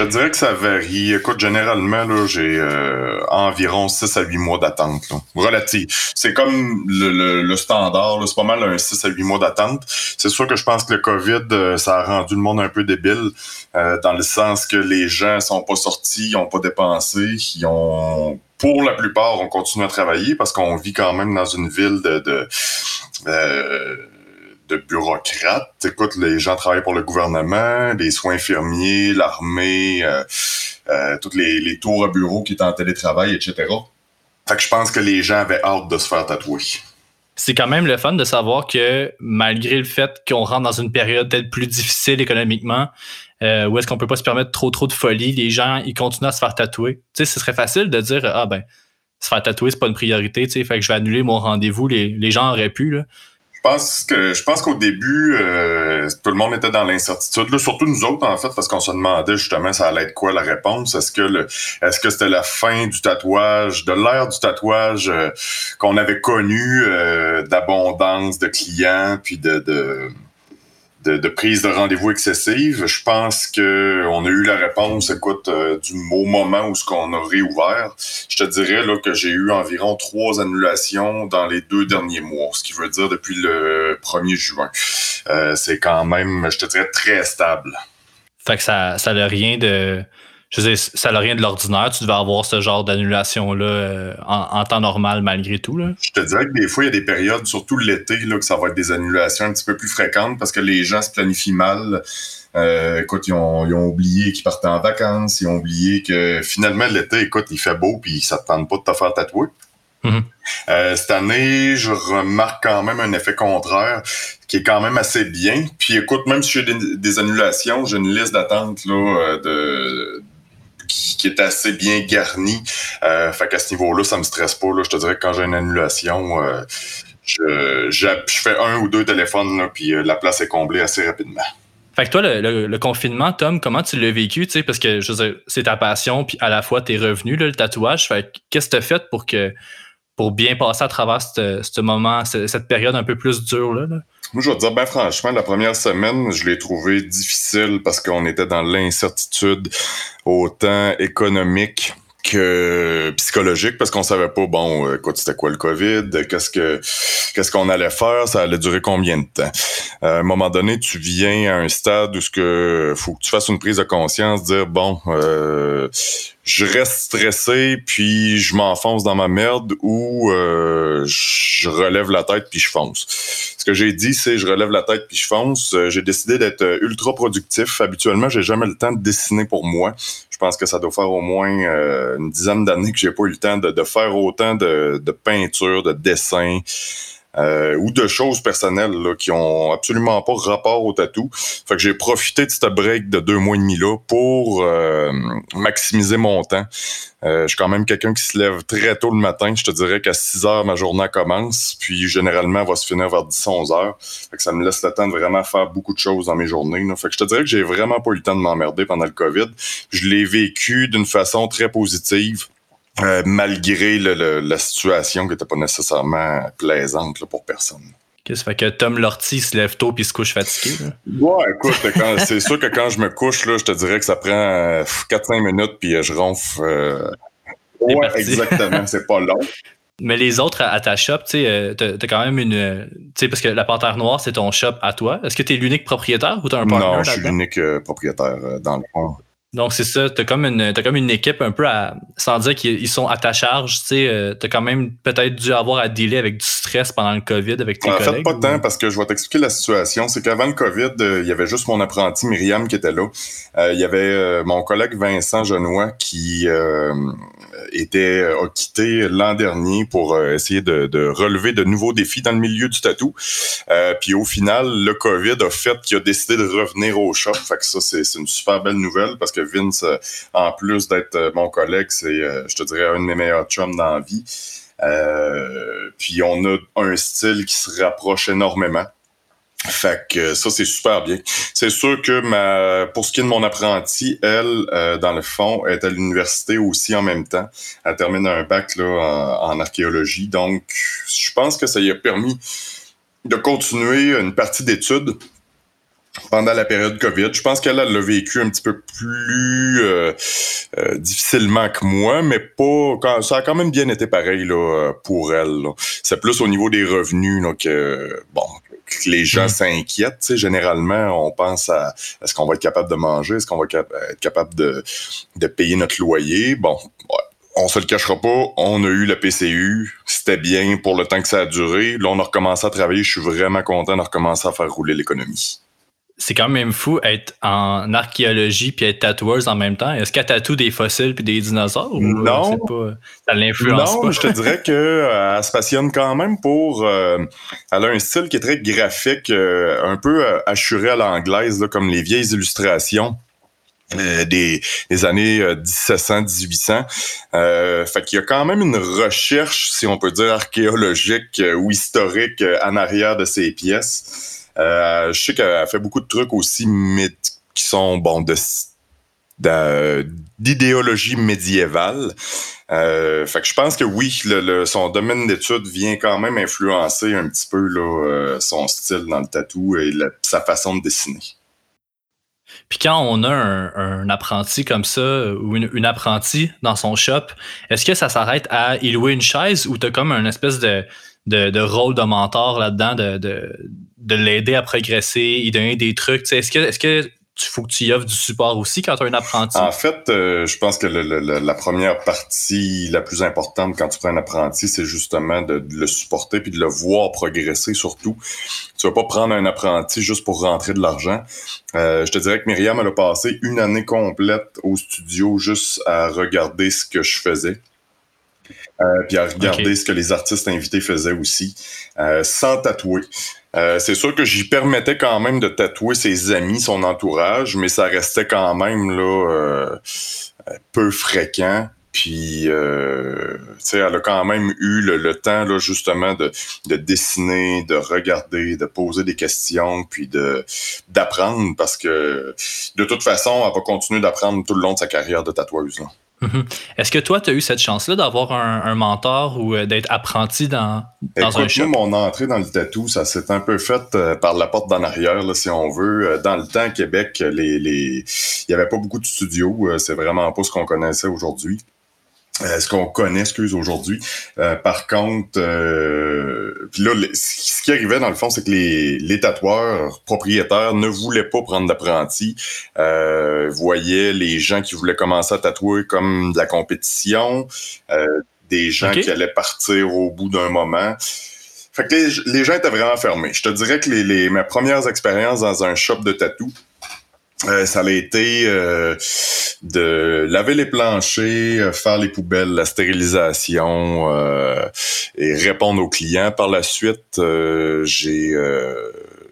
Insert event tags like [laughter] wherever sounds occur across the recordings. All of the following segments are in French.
Je dirais que ça varie. Écoute, généralement, là, j'ai euh, environ 6 à 8 mois d'attente. Relatif. C'est comme le, le, standard. C'est pas mal un 6 à 8 mois d'attente. C'est sûr que je pense que le COVID, euh, ça a rendu le monde un peu débile, euh, dans le sens que les gens sont pas sortis, ils ont pas dépensé, ils ont pour la plupart, on continue à travailler parce qu'on vit quand même dans une ville de, de de. Écoute, les gens travaillent pour le gouvernement, les soins infirmiers, l'armée, euh, euh, toutes les, tours à bureau qui étaient en télétravail, etc. Fait que je pense que les gens avaient hâte de se faire tatouer. C'est quand même le fun de savoir que malgré le fait qu'on rentre dans une période peut-être plus difficile économiquement, euh, où est-ce qu'on peut pas se permettre trop trop de folie, les gens ils continuent à se faire tatouer. Tu sais, ce serait facile de dire ah ben se faire tatouer c'est pas une priorité, tu sais, fait que je vais annuler mon rendez-vous. Les, les gens auraient pu là. Je pense que je pense qu'au début, euh, tout le monde était dans l'incertitude. Surtout nous autres, en fait, parce qu'on se demandait justement ça allait être quoi la réponse? Est-ce que le est-ce que c'était la fin du tatouage, de l'ère du tatouage euh, qu'on avait connu euh, d'abondance de clients, puis de, de de, prise de rendez-vous excessive. Je pense que on a eu la réponse, écoute, euh, du au moment où ce qu'on a réouvert. Je te dirais là que j'ai eu environ trois annulations dans les deux derniers mois, ce qui veut dire depuis le 1er juin. Euh, c'est quand même, je te dirais, très stable. Fait que ça, ça n'a rien de je sais, ça n'a rien de l'ordinaire. Tu devais avoir ce genre d'annulation-là euh, en, temps normal malgré tout. Là. Je te dirais que des fois, il y a des périodes, surtout l'été, là, que ça va être des annulations un petit peu plus fréquentes parce que les gens se planifient mal. Euh, écoute, ils ont, ils ont oublié qu'ils partaient en vacances, ils ont oublié que finalement l'été, écoute, il fait beau puis ça te tente pas de te faire tatouer. Mm-hmm. Euh, cette année, je remarque quand même un effet contraire qui est quand même assez bien. Puis écoute, même si j'ai des, des annulations, j'ai une liste d'attente là, de, qui, est assez bien garni. Euh, fait qu'à ce niveau-là, ça me stresse pas. Là. Je te dirais que quand j'ai une annulation, euh, je, fais un ou deux téléphones, là, puis euh, la place est comblée assez rapidement. Fait que toi, le, confinement, Tom, comment tu l'as vécu? Parce que c'est ta passion, puis à la fois tes revenus, le tatouage. Fait qu'est-ce que tu fait pour que pour bien passer à travers ce moment, cette période un peu plus dure? Là, Moi, je vais dire, ben franchement, la première semaine, je l'ai trouvé difficile parce qu'on était dans l'incertitude autant économique que psychologique parce qu'on savait pas bon euh, écoute c'était quoi le Covid qu'est-ce que qu'est-ce qu'on allait faire ça allait durer combien de temps? Euh, à un moment donné tu viens à un stade où ce que faut que tu fasses une prise de conscience dire bon euh, je reste stressé puis je m'enfonce dans ma merde ou euh, je relève la tête puis je fonce. Ce que j'ai dit c'est je relève la tête puis je fonce. Euh, j'ai décidé d'être euh, ultra productif. Habituellement, j'ai jamais le temps de dessiner pour moi. Je pense que ça doit faire au moins une dizaine d'années que j'ai pas eu le temps de, de faire autant de, de peinture, de dessin. Euh, ou de choses personnelles là, qui ont absolument pas rapport au tatou. Fait que j'ai profité de ce break de deux mois et demi là pour euh, maximiser mon temps. Euh, je suis quand même quelqu'un qui se lève très tôt le matin. Je te dirais qu'à 6 heures, ma journée commence. Puis généralement, elle va se finir vers 10-11 heures. Fait que ça me laisse le temps de vraiment faire beaucoup de choses dans mes journées. Là. Fait que je te dirais que j'ai vraiment pas eu le temps de m'emmerder pendant le COVID. Je l'ai vécu d'une façon très positive. Euh, malgré la situation qui n'était pas nécessairement plaisante pour personne. Qu'est-ce que fait que Tom Lorty se lève tôt puis se couche fatigué? Ouais, écoute, [laughs] c'est sûr que quand je me couche, là, je te dirais que ça prend 4-5 euh, minutes puis euh, je ronfle. Ouais, exactement, c'est pas long. [laughs] Mais les autres à, ta shop, tu sais, t'as quand même une. Tu sais, parce que la Panthère Noire, c'est ton shop à toi. Est-ce que tu es l'unique propriétaire ou tu as un partenaire? Non, je suis l'unique propriétaire dans le fond. Donc, c'est ça. Tu as, comme une, as comme une équipe un peu à. Sans dire qu'ils sont à ta charge, tu sais. Euh, tu as quand même peut-être dû avoir à dealer avec du stress pendant le COVID avec tes en collègues. En fait, pas tant, parce que je vais t'expliquer la situation. C'est qu'avant le COVID, euh, il y avait juste mon apprenti Myriam qui était là. Euh, il y avait mon collègue Vincent Genois qui était a quitté l'an dernier pour essayer de, de, relever de nouveaux défis dans le milieu du tatou. puis au final, le COVID a fait qu'il a décidé de revenir au shop. Fait que ça, c'est une super belle nouvelle parce que Vince, euh, en plus d'être euh, mon collègue, c'est, euh, je te dirais, un de mes meilleurs chums dans la vie. puis on a un style qui se rapproche énormément. Fait que ça, c'est super bien. C'est sûr que ma, pour ce qui est de mon apprenti, elle, dans le fond, est à l'université aussi en même temps. Elle termine un bac là, en, en archéologie. Donc, je pense que ça lui a permis de continuer une partie d'études pendant la période COVID. Je pense qu'elle l'a vécu un petit peu plus euh, euh, difficilement que moi, mais pas. Ça a quand même bien été pareil là, pour elle. C'est plus au niveau des revenus là, que bon que les gens mm. s'inquiètent. Généralement, on pense à est-ce qu'on va être capable de manger, est-ce qu'on va être capable de, de payer notre loyer. Bon, on se le cachera pas, on a eu la PCU, c'était bien pour le temps que ça a duré. Là, on a recommencé à travailler, je suis vraiment content de recommencer à faire rouler l'économie c'est quand même fou être en archéologie puis être tatoueuse en même temps. Est-ce qu'elle tatoue des fossiles puis des dinosaures ou euh, non, pas, ça l'influence Non, je te dirais [laughs] que euh, se passionne quand même pour. Euh, elle a un style qui est très graphique, un peu assuré à l'anglaise, comme les vieilles illustrations. Des, des, années 1700-1800. fait qu'il y a quand même une recherche, si on peut dire, archéologique ou historique en arrière de ces pièces. Euh, je sais qu'elle fait beaucoup de trucs aussi qui sont bon de d'idéologie médiévale. Euh, fait que je pense que oui, son domaine d'étude vient quand même influencer un petit peu euh, son style dans le tatou et sa façon de dessiner. Puis quand on a un, apprenti comme ça ou une, apprentie dans son shop, est-ce que ça s'arrête à y louer une chaise ou t'as comme un espèce de, de, rôle de mentor là-dedans, de, de, l'aider à progresser, il donner des trucs. Est-ce que, est-ce que tu faut que tu y offres du support aussi quand tu as un apprenti? En fait, euh, je pense que la première partie la plus importante quand tu prends un apprenti, c'est justement de, le supporter puis de le voir progresser surtout. Tu vas pas prendre un apprenti juste pour rentrer de l'argent. Euh, je te dirais que Myriam, elle a passé une année complète au studio juste à regarder ce que je faisais. Euh, puis à regarder ce que les artistes invités faisaient aussi, sans tatouer. Euh, c'est sûr que j'y permettais quand même de tatouer ses amis, son entourage, mais ça restait quand même là peu fréquent. Puis, euh, elle a quand même eu le, temps, là, justement, de, de, dessiner, de regarder, de poser des questions, puis de d'apprendre, parce que de toute façon, elle va continuer d'apprendre tout le long de sa carrière de tatoueuse. Mhm. Est-ce que toi, tu as eu cette chance-là d'avoir un, mentor ou euh, d'être apprenti dans, dans un shop? mon entrée dans le tatou, ça s'est un peu fait euh, par la porte d'en arrière, si on veut. Euh, dans le temps, à Québec, les, les... il n'y avait pas beaucoup de studios. C'est vraiment pas ce qu'on connaissait aujourd'hui. Euh, ce qu'on connaît, excuse, aujourd'hui. Euh, par contre, euh, puis là, ce qui arrivait dans le fond, c'est que les, les tatoueurs propriétaires ne voulaient pas prendre d'apprenti. Euh, voyaient les gens qui voulaient commencer à tatouer comme de la compétition, des gens qui allaient partir au bout d'un moment. Fait que les, les, gens étaient vraiment fermés. Je te dirais que les, les, mes premières expériences dans un shop de tatou, euh, ça a été euh, de laver les planchers, euh, faire les poubelles, la stérilisation et répondre aux clients. Par la suite, j'ai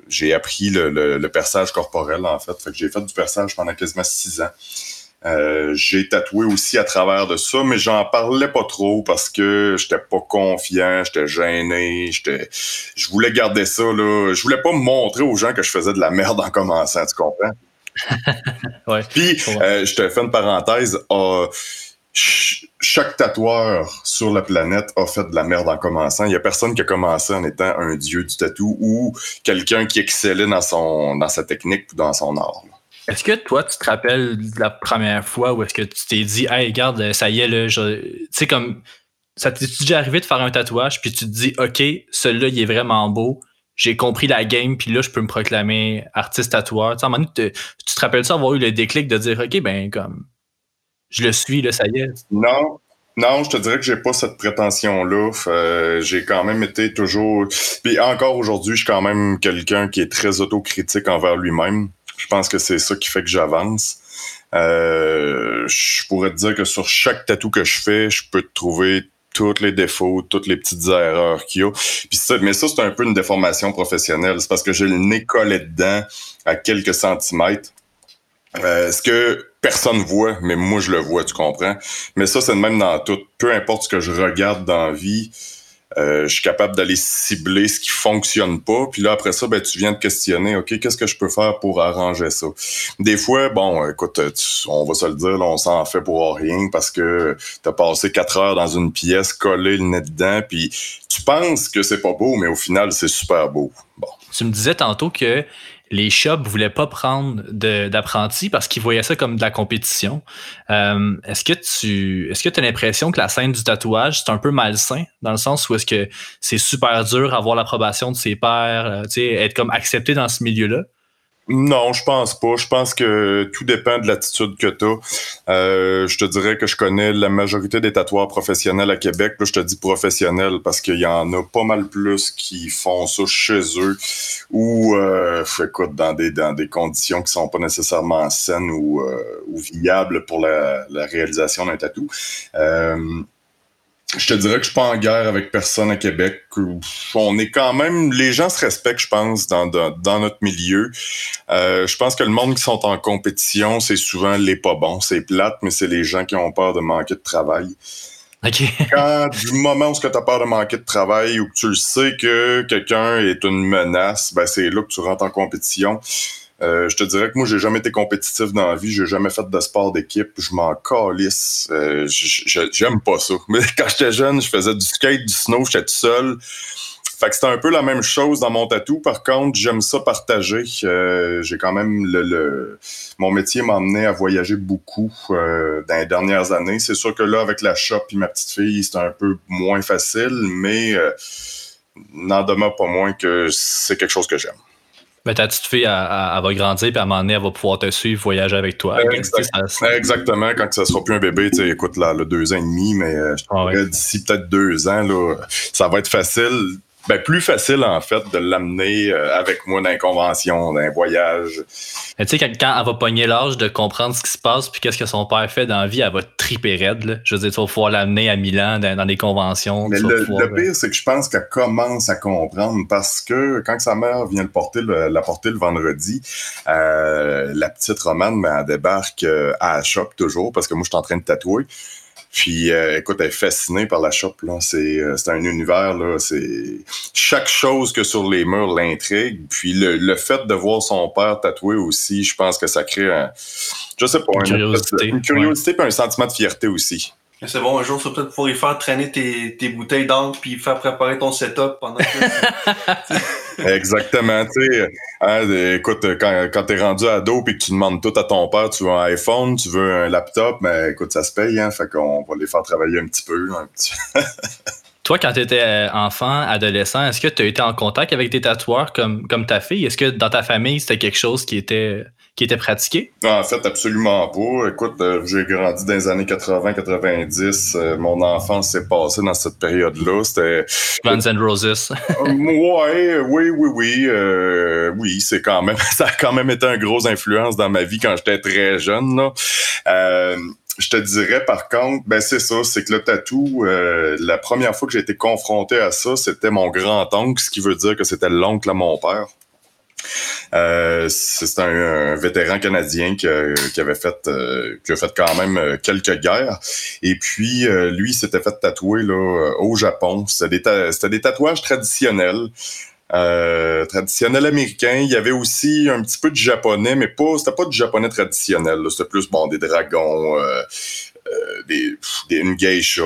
j'ai appris le, le, perçage corporel en fait. fait que j'ai fait du perçage pendant quasiment six ans. j'ai tatoué aussi à travers de ça, mais j'en parlais pas trop parce que j'étais pas confiant, j'étais gêné, j'étais, je voulais garder ça là, je voulais pas me montrer aux gens que je faisais de la merde en commençant, tu comprends? Puis, euh, je te fais une parenthèse. chaque tatoueur sur la planète a fait de la merde en commençant. Il y a personne qui a commencé en étant un dieu du tatou ou quelqu'un qui excellait dans son dans sa technique ou dans son art. Est-ce que toi, tu te rappelles de la première fois où est-ce que tu t'es dit, hey, regarde, ça y est, tu sais, comme, ça t'est déjà arrivé de faire un tatouage, puis tu te dis, OK, celui-là, il est vraiment beau, j'ai compris la game, puis là, je peux me proclamer artiste tatoueur. Tu te rappelles ça avoir eu le déclic de dire, OK, ben, comme, je le suis, là, ça y est. Non. Non, je te dirais que j'ai pas cette prétention-là. Euh, j'ai quand même été toujours. Puis encore aujourd'hui, je suis quand même quelqu'un qui est très autocritique envers lui-même. Je pense que c'est ça qui fait que j'avance. Euh, je pourrais te dire que sur chaque tatou que je fais, je peux te trouver tous les défauts, toutes les petites erreurs qu'il y a. Puis ça, mais ça, c'est un peu une déformation professionnelle. C'est parce que j'ai le nez collé dedans à quelques centimètres. Euh, ce que personne voit, mais moi je le vois, tu comprends? Mais ça, c'est le même dans tout. Peu importe ce que je regarde dans la vie, euh, je suis capable d'aller cibler ce qui fonctionne pas. Puis là, après ça, ben, tu viens de questionner, OK, qu'est-ce que je peux faire pour arranger ça? Des fois, bon, écoute, on va se le dire, on s'en fait pour rien parce que tu as passé quatre heures dans une pièce, collé le nez dedans, puis tu penses que c'est pas beau, mais au final, c'est super beau. Bon. Tu me disais tantôt que les shops voulaient pas prendre d'apprentis parce qu'ils voyaient ça comme de la compétition. Euh, est-ce que tu est-ce que tu as l'impression que la scène du tatouage, c'est un peu malsain, dans le sens où est-ce que c'est super dur avoir l'approbation de ses pairs, euh, être comme accepté dans ce milieu-là? Non, je pense pas. Je pense que tout dépend de l'attitude que tu as. Euh, je te dirais que je connais la majorité des tatoueurs professionnels à Québec. Là, je te dis professionnels parce qu'il y en a pas mal plus qui font ça chez eux ou euh, écoute, dans des dans des conditions qui sont pas nécessairement saines ou, euh, ou viables pour la, la réalisation d'un tatou. Euh, je te dirais que je suis pas en guerre avec personne à Québec. On est quand même, les gens se respectent, je pense, dans, dans, notre milieu. Euh, je pense que le monde qui sont en compétition, c'est souvent les pas bons, c'est plate, mais c'est les gens qui ont peur de manquer de travail. [laughs] Quand du moment où tu as peur de manquer de travail ou que tu le sais que quelqu'un est une menace, ben c'est là que tu rentres en compétition. Euh, je te dirais que moi, j'ai jamais été compétitif dans la vie. J'ai jamais fait de sport d'équipe. Je m'en calisse. Euh, J'aime pas ça. [laughs] Mais quand j'étais jeune, je faisais du skate, du snow, j'étais tout seul. Fait que c'était un peu la même chose dans mon tatou. Par contre, j'aime ça partager. Euh, j'ai quand même le, mon métier m'a amené à voyager beaucoup euh, dans les dernières années. C'est sûr que là, avec la shop et ma petite fille, c'est un peu moins facile, mais euh, n'en demeure pas moins que c'est quelque chose que j'aime. Mais ta petite fille, elle, va grandir, puis à un moment donné, elle va pouvoir te suivre, voyager avec toi. Exactement. Quand ça sera plus un bébé, tu écoute, là, le deux ans et demi, mais euh, je ah d'ici peut-être deux ans, là, ça va être facile ben, plus facile, en fait, de l'amener euh, avec moi dans les conventions, dans les voyages. Tu sais, quand, elle va pogner l'âge de comprendre ce qui se passe puis qu'est-ce que son père fait dans la vie, elle va triper raide. Là. Je veux dire, tu vas pouvoir l'amener à Milan dans, des conventions. Mais le, pire, c'est que je pense qu'elle commence à comprendre parce que quand sa mère vient le porter, la porter le vendredi, euh, la petite Romane, ben, elle débarque euh, à la shop toujours parce que moi, je suis en train de tatouer. Puis, euh, écoute, elle est fascinée par la shop. Là. C'est, euh, c'est un univers. Là. C'est chaque chose que sur les murs l'intrigue. Puis le, le fait de voir son père tatouer aussi, je pense que ça crée un, je sais pas, une curiosité, une curiosité et un sentiment de fierté aussi. C'est bon, un jour, vas peut-être pouvoir y faire traîner tes, tes bouteilles d'encre puis faire préparer ton setup pendant que... [laughs] Exactement, tu sais. Hein, écoute, quand, quand t'es rendu ado puis que tu demandes tout à ton père, tu veux un iPhone, tu veux un laptop, mais écoute, ça se paye, hein, fait qu'on va les faire travailler un petit peu. Un petit... [laughs] Toi, quand tu étais euh, enfant, adolescent, est-ce que tu as été en contact avec des tatoueurs comme, comme ta fille? Est-ce que dans ta famille, c'était quelque chose qui était qui était pratiqué? En fait, absolument pas. Écoute, euh, j'ai grandi dans les années 80-90. Euh, mon enfance s'est passée dans cette période-là. C'était. Guns and Roses. [laughs] ouais, oui, oui, oui. oui, c'est quand même. [laughs] Ça a quand même été une grosse influence dans ma vie quand j'étais très jeune. Là. Je te dirais par contre, ben c'est ça, c'est que le tatou, euh, la première fois que j'ai été confronté à ça, c'était mon grand-oncle, ce qui veut dire que c'était l'oncle à mon père. Euh, c'est un, vétéran canadien qui, avait fait euh, qui a fait quand même euh, quelques guerres et puis lui s'était fait tatouer là au Japon c'était des, tatouages traditionnels euh, traditionnel américain. Il y avait aussi un petit peu de japonais, mais pas, c'était pas du japonais traditionnel. C'était plus bon des dragons, des, des une geisha.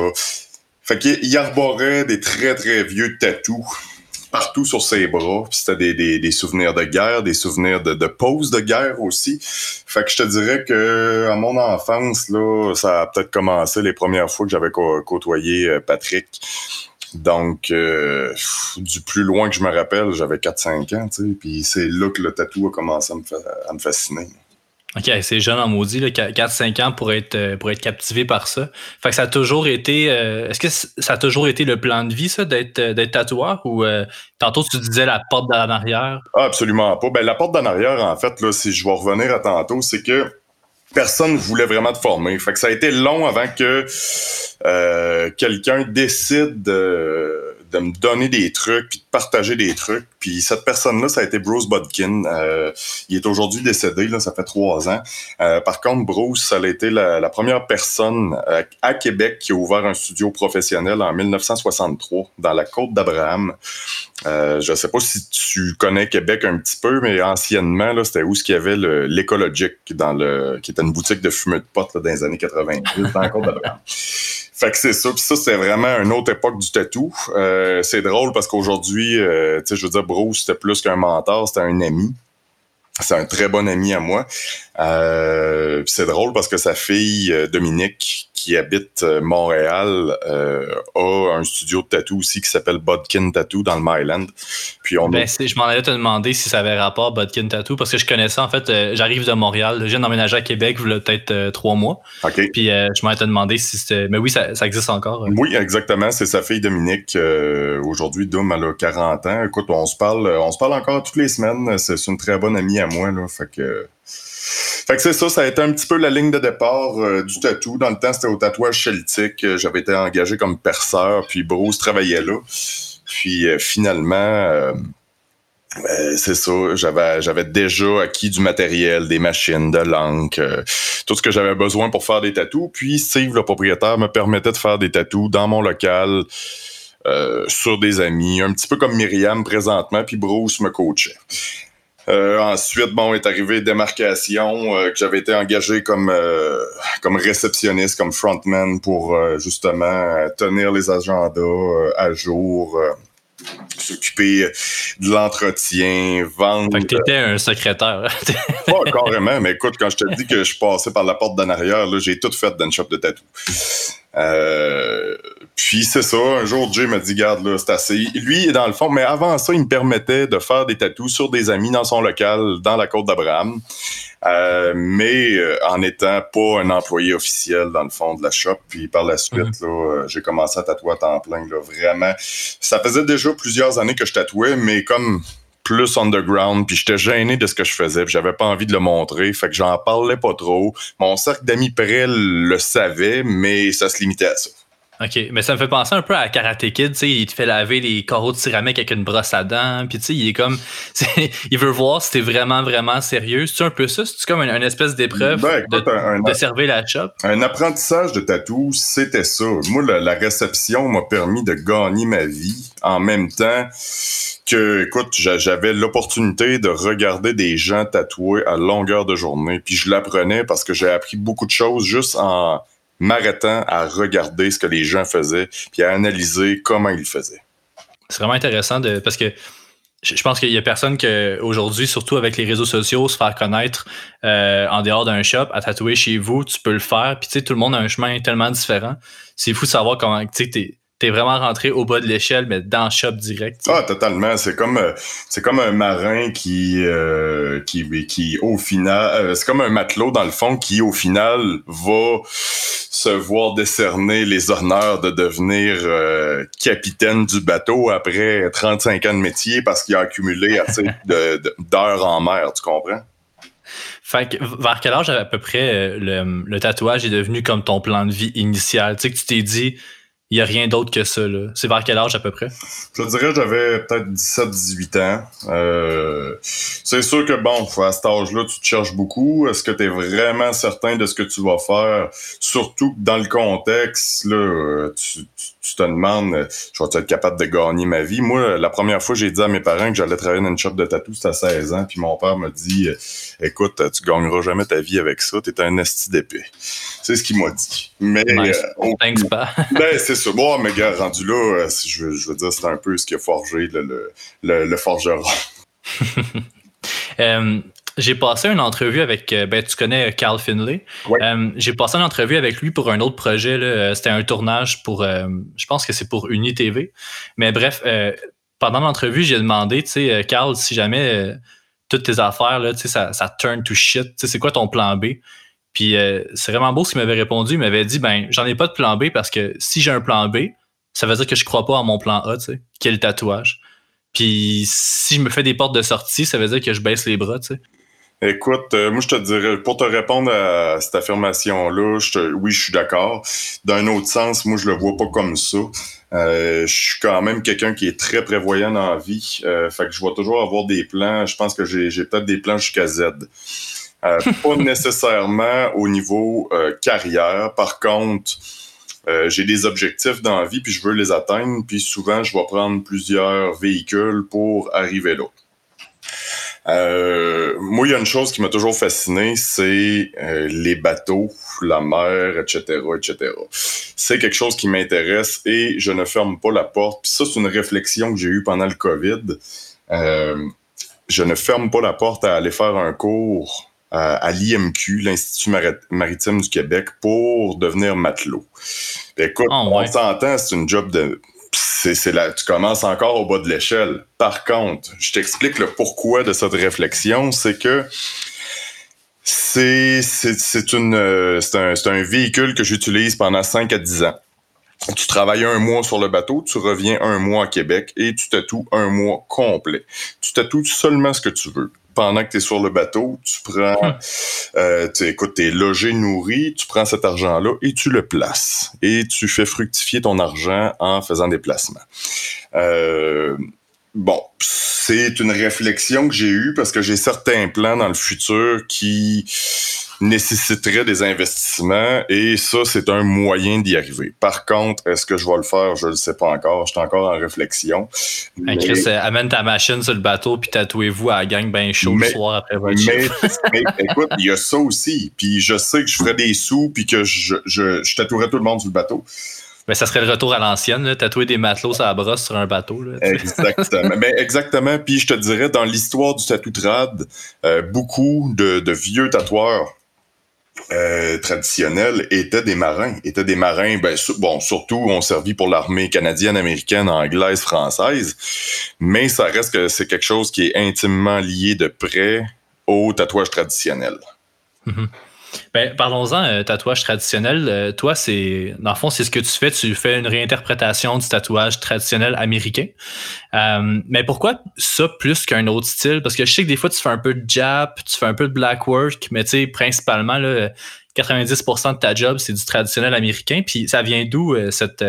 Fait qu'il arborait des très très vieux tatous partout sur ses bras. C'était des, des, des, souvenirs de guerre, des souvenirs de, de pause de guerre aussi. Fait que je te dirais que à mon enfance, là, ça a peut-être commencé les premières fois que j'avais côtoyé Patrick. Donc, euh, du plus loin que je me rappelle, j'avais 4-5 ans, tu sais, puis c'est là que le tatou a commencé à me, fasciner. OK, c'est jeune en maudit, 4-5 ans pour être, euh, pour être captivé par ça. Fait que ça a toujours été. Euh, est-ce que ça a toujours été le plan de vie, ça, d'être, d'être tatoueur? Ou tantôt tu disais la porte d'en arrière? Ah, absolument pas. Ben, la porte d'en arrière, en fait, là, si je vais revenir à tantôt, c'est que personne voulait vraiment te former. Fait que ça a été long avant que euh, quelqu'un décide de, de, me donner des trucs puis de partager des trucs. Puis cette personne-là, ça a été Bruce Bodkin. Euh, il est aujourd'hui décédé, là, ça fait trois ans. Euh, par contre, Bruce, ça a été la, première personne à Québec qui a ouvert un studio professionnel en 1963 dans la côte d'Abraham. Euh, je sais pas si tu connais Québec un petit peu, mais anciennement, c'était où ce qu'il y avait l'écologique qui était une boutique de fumée de potes dans les années 90, dans la côte d'Abraham. Fait que c'est ça. Puis ça, c'est vraiment une autre époque du tatou. Euh, c'est drôle parce qu'aujourd'hui, euh, tu sais, je veux dire, Bruce, c'était plus qu'un mentor, c'était un ami. C'est un très bon ami à moi. Euh, c'est drôle parce que sa fille, euh, Dominique, qui habite euh, Montréal, euh, a un studio de tatou aussi qui s'appelle Bodkin Tattoo dans le Myland. Puis on ben, Je m'en allais te demander si ça avait rapport Bodkin Tattoo parce que je connaissais en fait, euh, j'arrive de Montréal, je viens d'emménager à Québec il y a peut-être trois mois. OK. Puis je m'en allais te demander si c'était. Mais oui, ça, ça existe encore. Oui, exactement. C'est sa fille Dominique. Aujourd'hui, Dom, elle a 40 ans. Écoute, on se parle, on se parle encore toutes les semaines. C'est une très bonne amie à moi. Là, fait que fait que c'est ça, ça a été un petit peu la ligne de départ euh, du tatou. Dans le temps, c'était au tatouage celtique. Euh, j'avais été engagé comme perceur, puis Bruce travaillait là. Puis euh, finalement, c'est ça, j'avais, j'avais déjà acquis du matériel, des machines, de l'encre, tout ce que j'avais besoin pour faire des tatous. Puis Steve, le propriétaire, me permettait de faire des tatous dans mon local. sur des amis, un petit peu comme Myriam présentement, puis Bruce me coachait. Euh, ensuite, bon, est arrivé démarcation euh, que j'avais été engagé comme euh, comme réceptionniste, comme frontman pour justement tenir les agendas à jour, s'occuper de l'entretien, vendre. Fait que t'étais un secrétaire. [laughs] Pas carrément, mais écoute, quand je te dis que je passais par la porte d'en arrière, là, j'ai tout fait dans une shop de tatou. Euh, puis c'est ça, un jour Jay m'a dit garde là, c'est assez. Lui, dans le fond, mais avant ça, il me permettait de faire des tatous sur des amis dans son local, dans la côte d'Abraham. Euh, mais euh, en étant pas un employé officiel dans le fond de la shop. Puis par la suite, mhm. là, j'ai commencé à tatouer à temps plein. Là, vraiment, ça faisait déjà plusieurs années que je tatouais, mais comme plus underground, puis j'étais gêné de ce que je faisais, puis j'avais pas envie de le montrer, fait que j'en parlais pas trop. Mon cercle d'amis près le savait, mais ça se limitait à ça. OK, mais ça me fait penser un peu à Karate Kid, tu sais, il te fait laver les coraux de céramique avec une brosse à dents, puis tu sais, il est comme, [laughs] il veut voir si t'es vraiment, vraiment sérieux. C'est un peu ça? C'est comme une, espèce d'épreuve ben, de, servir la chop? Un apprentissage de tatou, c'était ça. Moi, la, réception m'a permis de gagner ma vie en même temps que, écoute, j'avais l'opportunité de regarder des gens tatouer à longueur de journée, puis je l'apprenais parce que j'ai appris beaucoup de choses juste en m'arrêtant à regarder ce que les gens faisaient, puis à analyser comment ils faisaient. C'est vraiment intéressant parce que je pense qu'il y a personne que aujourd'hui, surtout avec les réseaux sociaux, se faire connaître euh, en dehors d'un shop, à tatouer chez vous, tu peux le faire. Puis tu sais, tout le monde a un chemin tellement différent. C'est fou de savoir comment tu sais, t'es vraiment rentré au bas de l'échelle, mais dans le shop direct. Ah, totalement. C'est comme euh, c'est comme un marin qui euh, qui qui au final, euh, c'est comme un matelot dans le fond qui au final va se voir décerner les honneurs de devenir capitaine du bateau après 35 ans de métier parce qu'il a accumulé assez [laughs] d'heures en mer. Tu comprends? Fait que vers quel âge à peu près le, le tatouage est devenu comme ton plan de vie initial? Tu sais que tu t'es dit il n'y a rien d'autre que ça. C'est vers quel âge à peu près? Je dirais que j'avais peut-être 17-18 ans. Euh, c'est sûr que bon, à cet âge-là, tu te cherches beaucoup. Est-ce que tu es vraiment certain de ce que tu vas faire? Surtout dans le contexte, là, tu, te demandes, je vais être capable de gagner ma vie? Moi, la première fois, j'ai dit à mes parents que j'allais travailler dans une shop de tatou, c'était à 16 ans. Puis mon père m'a dit, écoute, tu gagneras jamais ta vie avec ça. Tu es un esti d'épée. C'est ce qu'il m'a dit. Mais, euh, pas. [laughs] ben, c'est Bon, mais gars, rendu là, euh, je, veux dire, c'est un peu ce qui a forgé le, le, forgeron. [laughs] Euh, j'ai passé une entrevue avec, euh, ben, tu connais Carl Finlay. j'ai passé une entrevue avec lui pour un autre projet. C'était un tournage pour, je pense que c'est pour UniTV. Mais bref, pendant l'entrevue, j'ai demandé, tu sais, Carl, si jamais toutes tes affaires, là, ça, ça turn to shit, c'est quoi ton plan B? Puis euh, c'est vraiment beau ce qu'il m'avait répondu. Il m'avait dit ben j'en ai pas de plan B parce que si j'ai un plan B, ça veut dire que je crois pas à mon plan A, tu sais, qui est le tatouage. Puis si je me fais des portes de sortie, ça veut dire que je baisse les bras, tu sais. Écoute, euh, moi je te dirais, pour te répondre à cette affirmation-là, oui, je suis d'accord. D'un autre sens, moi je le vois pas comme ça. Euh, je suis quand même quelqu'un qui est très prévoyant dans la vie. fait que je vais toujours avoir des plans. Je pense que j'ai peut-être des plans jusqu'à Z. Euh, pas [laughs] nécessairement au niveau euh, carrière. Par contre, euh, j'ai des objectifs dans la vie, puis je veux les atteindre, puis souvent, je vais prendre plusieurs véhicules pour arriver là. Moi, il y a une chose qui m'a toujours fasciné, c'est les bateaux, la mer, etc., etc. C'est quelque chose qui m'intéresse et je ne ferme pas la porte. Puis ça, c'est une réflexion que j'ai eue pendant le COVID je ne ferme pas la porte à aller faire un cours à l'IMQ, l'Institut maritime du Québec, pour devenir matelot. Écoute, ah, on s'entend, c'est une job de. C'est là, tu commences encore au bas de l'échelle. Par contre, je t'explique le pourquoi de cette réflexion, c'est que c'est c'est une c'est un, un véhicule que j'utilise pendant 5 à 10 ans. Tu travailles un mois sur le bateau, tu reviens un mois à Québec et tu tatoues un mois complet. Tu tatoues seulement ce que tu veux pendant que tu es sur le bateau, tu prends, hum. euh, tu écoutes, es logé, nourri, tu prends cet argent-là et tu le places. Et tu fais fructifier ton argent en faisant des placements. Euh, bon, c'est une réflexion que j'ai eue parce que j'ai certains plans dans le futur qui nécessiterait des investissements et ça, c'est un moyen d'y arriver. Par contre, est-ce que je vais le faire? Je ne le sais pas encore. Je suis encore en réflexion. Chris, euh, amène ta machine sur le bateau puis tatouez-vous à la gang bien chaud le soir après votre mais, [laughs] mais écoute, il y a ça aussi. Puis je sais que je ferai des sous puis que je, je, je tatouerai tout le monde sur le bateau. Mais ça serait le retour à l'ancienne, tatouer des matelots à la brosse sur un bateau. exactement. Mais exactement. Puis je te dirais, dans l'histoire du tatou trad, euh, beaucoup de, de, vieux tatoueurs euh, traditionnels étaient des marins. Étaient des marins, ben, bon, surtout ont servi pour l'armée canadienne, américaine, anglaise, française. Mais ça reste que c'est quelque chose qui est intimement lié de près au tatouage traditionnel. Mm-hmm. Ben, parlons-en, euh, tatouage traditionnel. Euh, toi, c'est dans le fond, c'est ce que tu fais. Tu fais une réinterprétation du tatouage traditionnel américain. Euh, mais pourquoi ça plus qu'un autre style? Parce que je sais que des fois, tu fais un peu de jap, tu fais un peu de black work, mais tu sais, principalement, là, 90% de ta job, c'est du traditionnel américain. Puis ça vient d'où cette,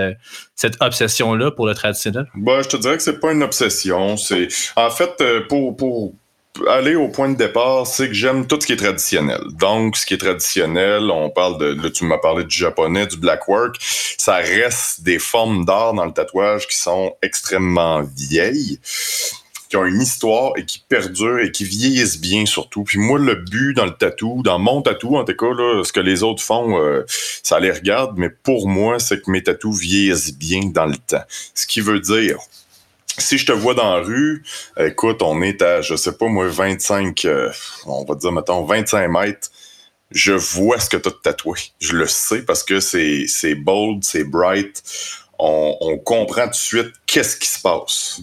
cette obsession-là pour le traditionnel? Ben, je te dirais que c'est pas une obsession. C'est En fait, pour, pour aller au point de départ, c'est que j'aime tout ce qui est traditionnel. Donc, ce qui est traditionnel, on parle de, là, tu m'as parlé du japonais, du black work, ça reste des formes d'art dans le tatouage qui sont extrêmement vieilles, qui ont une histoire et qui perdurent et qui vieillissent bien surtout. Puis moi, le but dans le tatou, dans mon tatou en tout cas, là, ce que les autres font, euh, ça les regarde, mais pour moi, c'est que mes tatous vieillissent bien dans le temps. Ce qui veut dire si je te vois dans la rue, écoute, on est à, je sais pas moi, 25, euh, on va dire, mettons, 25 mètres. Je vois ce que tu as tatoué. Je le sais parce que c'est, bold, c'est bright. On, on comprend tout de suite qu'est-ce qui se passe.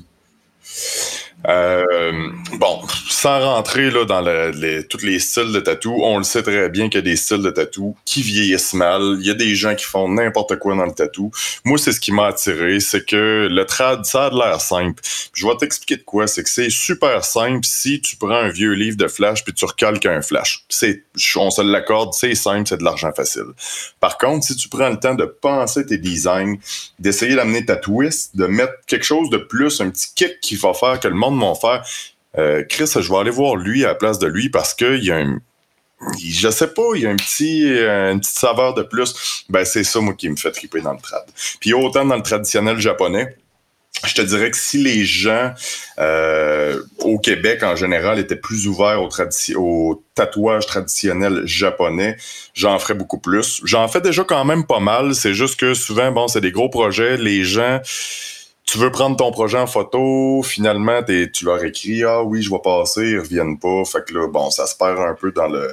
Euh, bon, sans rentrer là, dans les, tous les styles de tatou, on le sait très bien qu'il y a des styles de tatou qui vieillissent mal. Il y a des gens qui font n'importe quoi dans le tatou. Moi, c'est ce qui m'a attiré, c'est que le trad, ça a l'air simple. Je vais t'expliquer de quoi. C'est que c'est super simple si tu prends un vieux livre de flash puis tu recalques un flash. On se l'accorde, c'est simple, c'est de l'argent facile. Par contre, si tu prends le temps de penser tes designs, d'essayer d'amener ta twist, de mettre quelque chose de plus, un petit kick qui va faire que le monde de mon frère. Euh, Chris, je vais aller voir lui à la place de lui parce qu'il y a un. Je sais pas, il y a un petit, euh, une petite saveur de plus. Ben, c'est ça, moi, qui me fait triper dans le trad. Puis autant dans le traditionnel japonais, je te dirais que si les gens euh, au Québec en général étaient plus ouverts au, au tatouage traditionnel japonais, j'en ferais beaucoup plus. J'en fais déjà quand même pas mal. C'est juste que souvent, bon, c'est des gros projets. Les gens tu veux prendre ton projet en photo, finalement, tu leur écris Ah oui, je vais passer, ils reviennent pas. Fait que là, bon, ça se perd un peu dans le.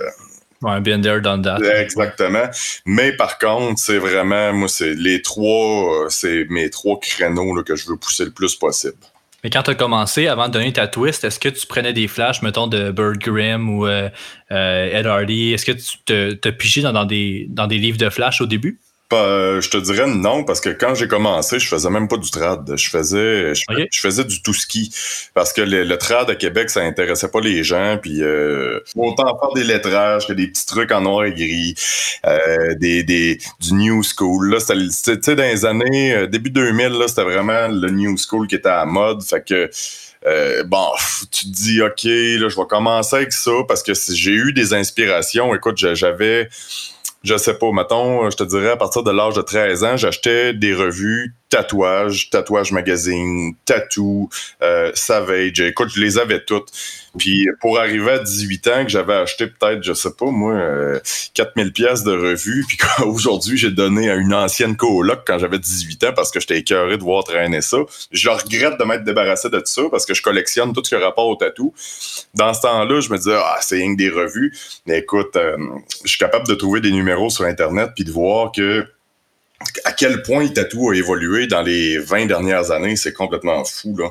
Ouais, bien there, done that. Exactement. Mais par contre, c'est vraiment, moi, c'est les trois, c'est mes trois créneaux là, que je veux pousser le plus possible. Mais quand tu as commencé, avant de donner ta twist, est-ce que tu prenais des flashs, mettons, de Bird Grimm ou euh, euh, Ed Hardy? Est-ce que tu te, te pigé dans, des, dans des livres de flash au début? Euh, je te dirais non, parce que quand j'ai commencé, je faisais même pas du trad. Je faisais je, faisais du tout ski. Parce que le, trad à Québec, ça intéressait pas les gens. Puis euh, autant faire des lettrages que des petits trucs en noir et gris. Euh, des, des, du new school. Là, c'était dans les années euh, début 2000, là, c'était vraiment le new school qui était à mode. Fait que bon, tu te dis, OK, là, je vais commencer avec ça parce que j'ai eu des inspirations. Écoute, j'avais je sais pas, mettons, je te dirais, à partir de l'âge de 13 ans, j'achetais des revues tatouage, tatouage magazine, tattoo, euh, Savage. Écoute, je les avais toutes. Puis pour arriver à 18 ans, que j'avais acheté peut-être, je sais pas moi, 4000 pièces de revues, puis [laughs] qu'aujourd'hui j'ai donné à une ancienne coloc quand j'avais 18 ans parce que j'étais écœuré de voir traîner ça. Je regrette de m'être débarrassé de tout ça parce que je collectionne tout ce qui a rapport au tatou. Dans ce temps-là, je me disais, ah, c'est que des revues. Mais écoute, euh, je suis capable de trouver des numéros sur Internet puis de voir que à quel point le tatou a évolué dans les 20 dernières années, c'est complètement fou, là.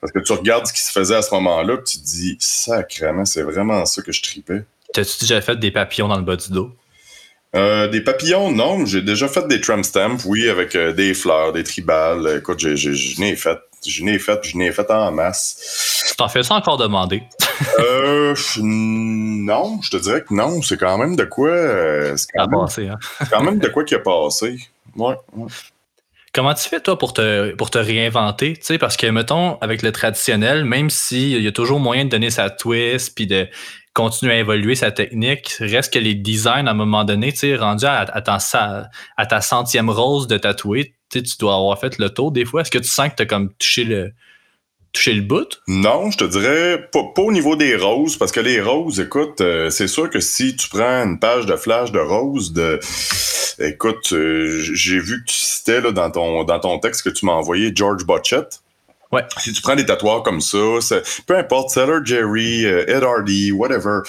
Parce que tu regardes ce qui se faisait à ce moment-là, tu te dis, sacrément, c'est vraiment ça que je tripais. T'as-tu déjà fait des papillons dans le bas du dos? Euh, des papillons, non. J'ai déjà fait des tram stamps, oui, avec euh, des fleurs, des tribales. Écoute, je n'ai fait. Je n'ai fait, je n'ai fait en masse. T'en fais ça encore demander? euh, non, je te dirais que non. C'est quand même de quoi. Euh, c'est quand, même, hein? quand même de quoi qui a passé. Comment tu fais, toi, pour te, réinventer? parce que, mettons, avec le traditionnel, même s'il y a toujours moyen de donner sa twist puis de continuer à évoluer sa technique, reste que les designs, à un moment donné, tu sais, rendu à, à, ta, à ta centième rose de tatouer, tu dois avoir fait le tour des fois. Est-ce que tu sens que tu as comme touché le, touché le bout? Non, je te dirais pas, au niveau des roses, parce que les roses, écoute, euh, c'est sûr que si tu prends une page de flash de roses, de écoute, euh, j'ai vu que tu citais là, dans, ton, dans ton texte que tu m'as envoyé George Botchett. Ouais. Si tu prends des tatouages comme ça, peu importe, Seller Jerry, euh, Ed Hardy, whatever,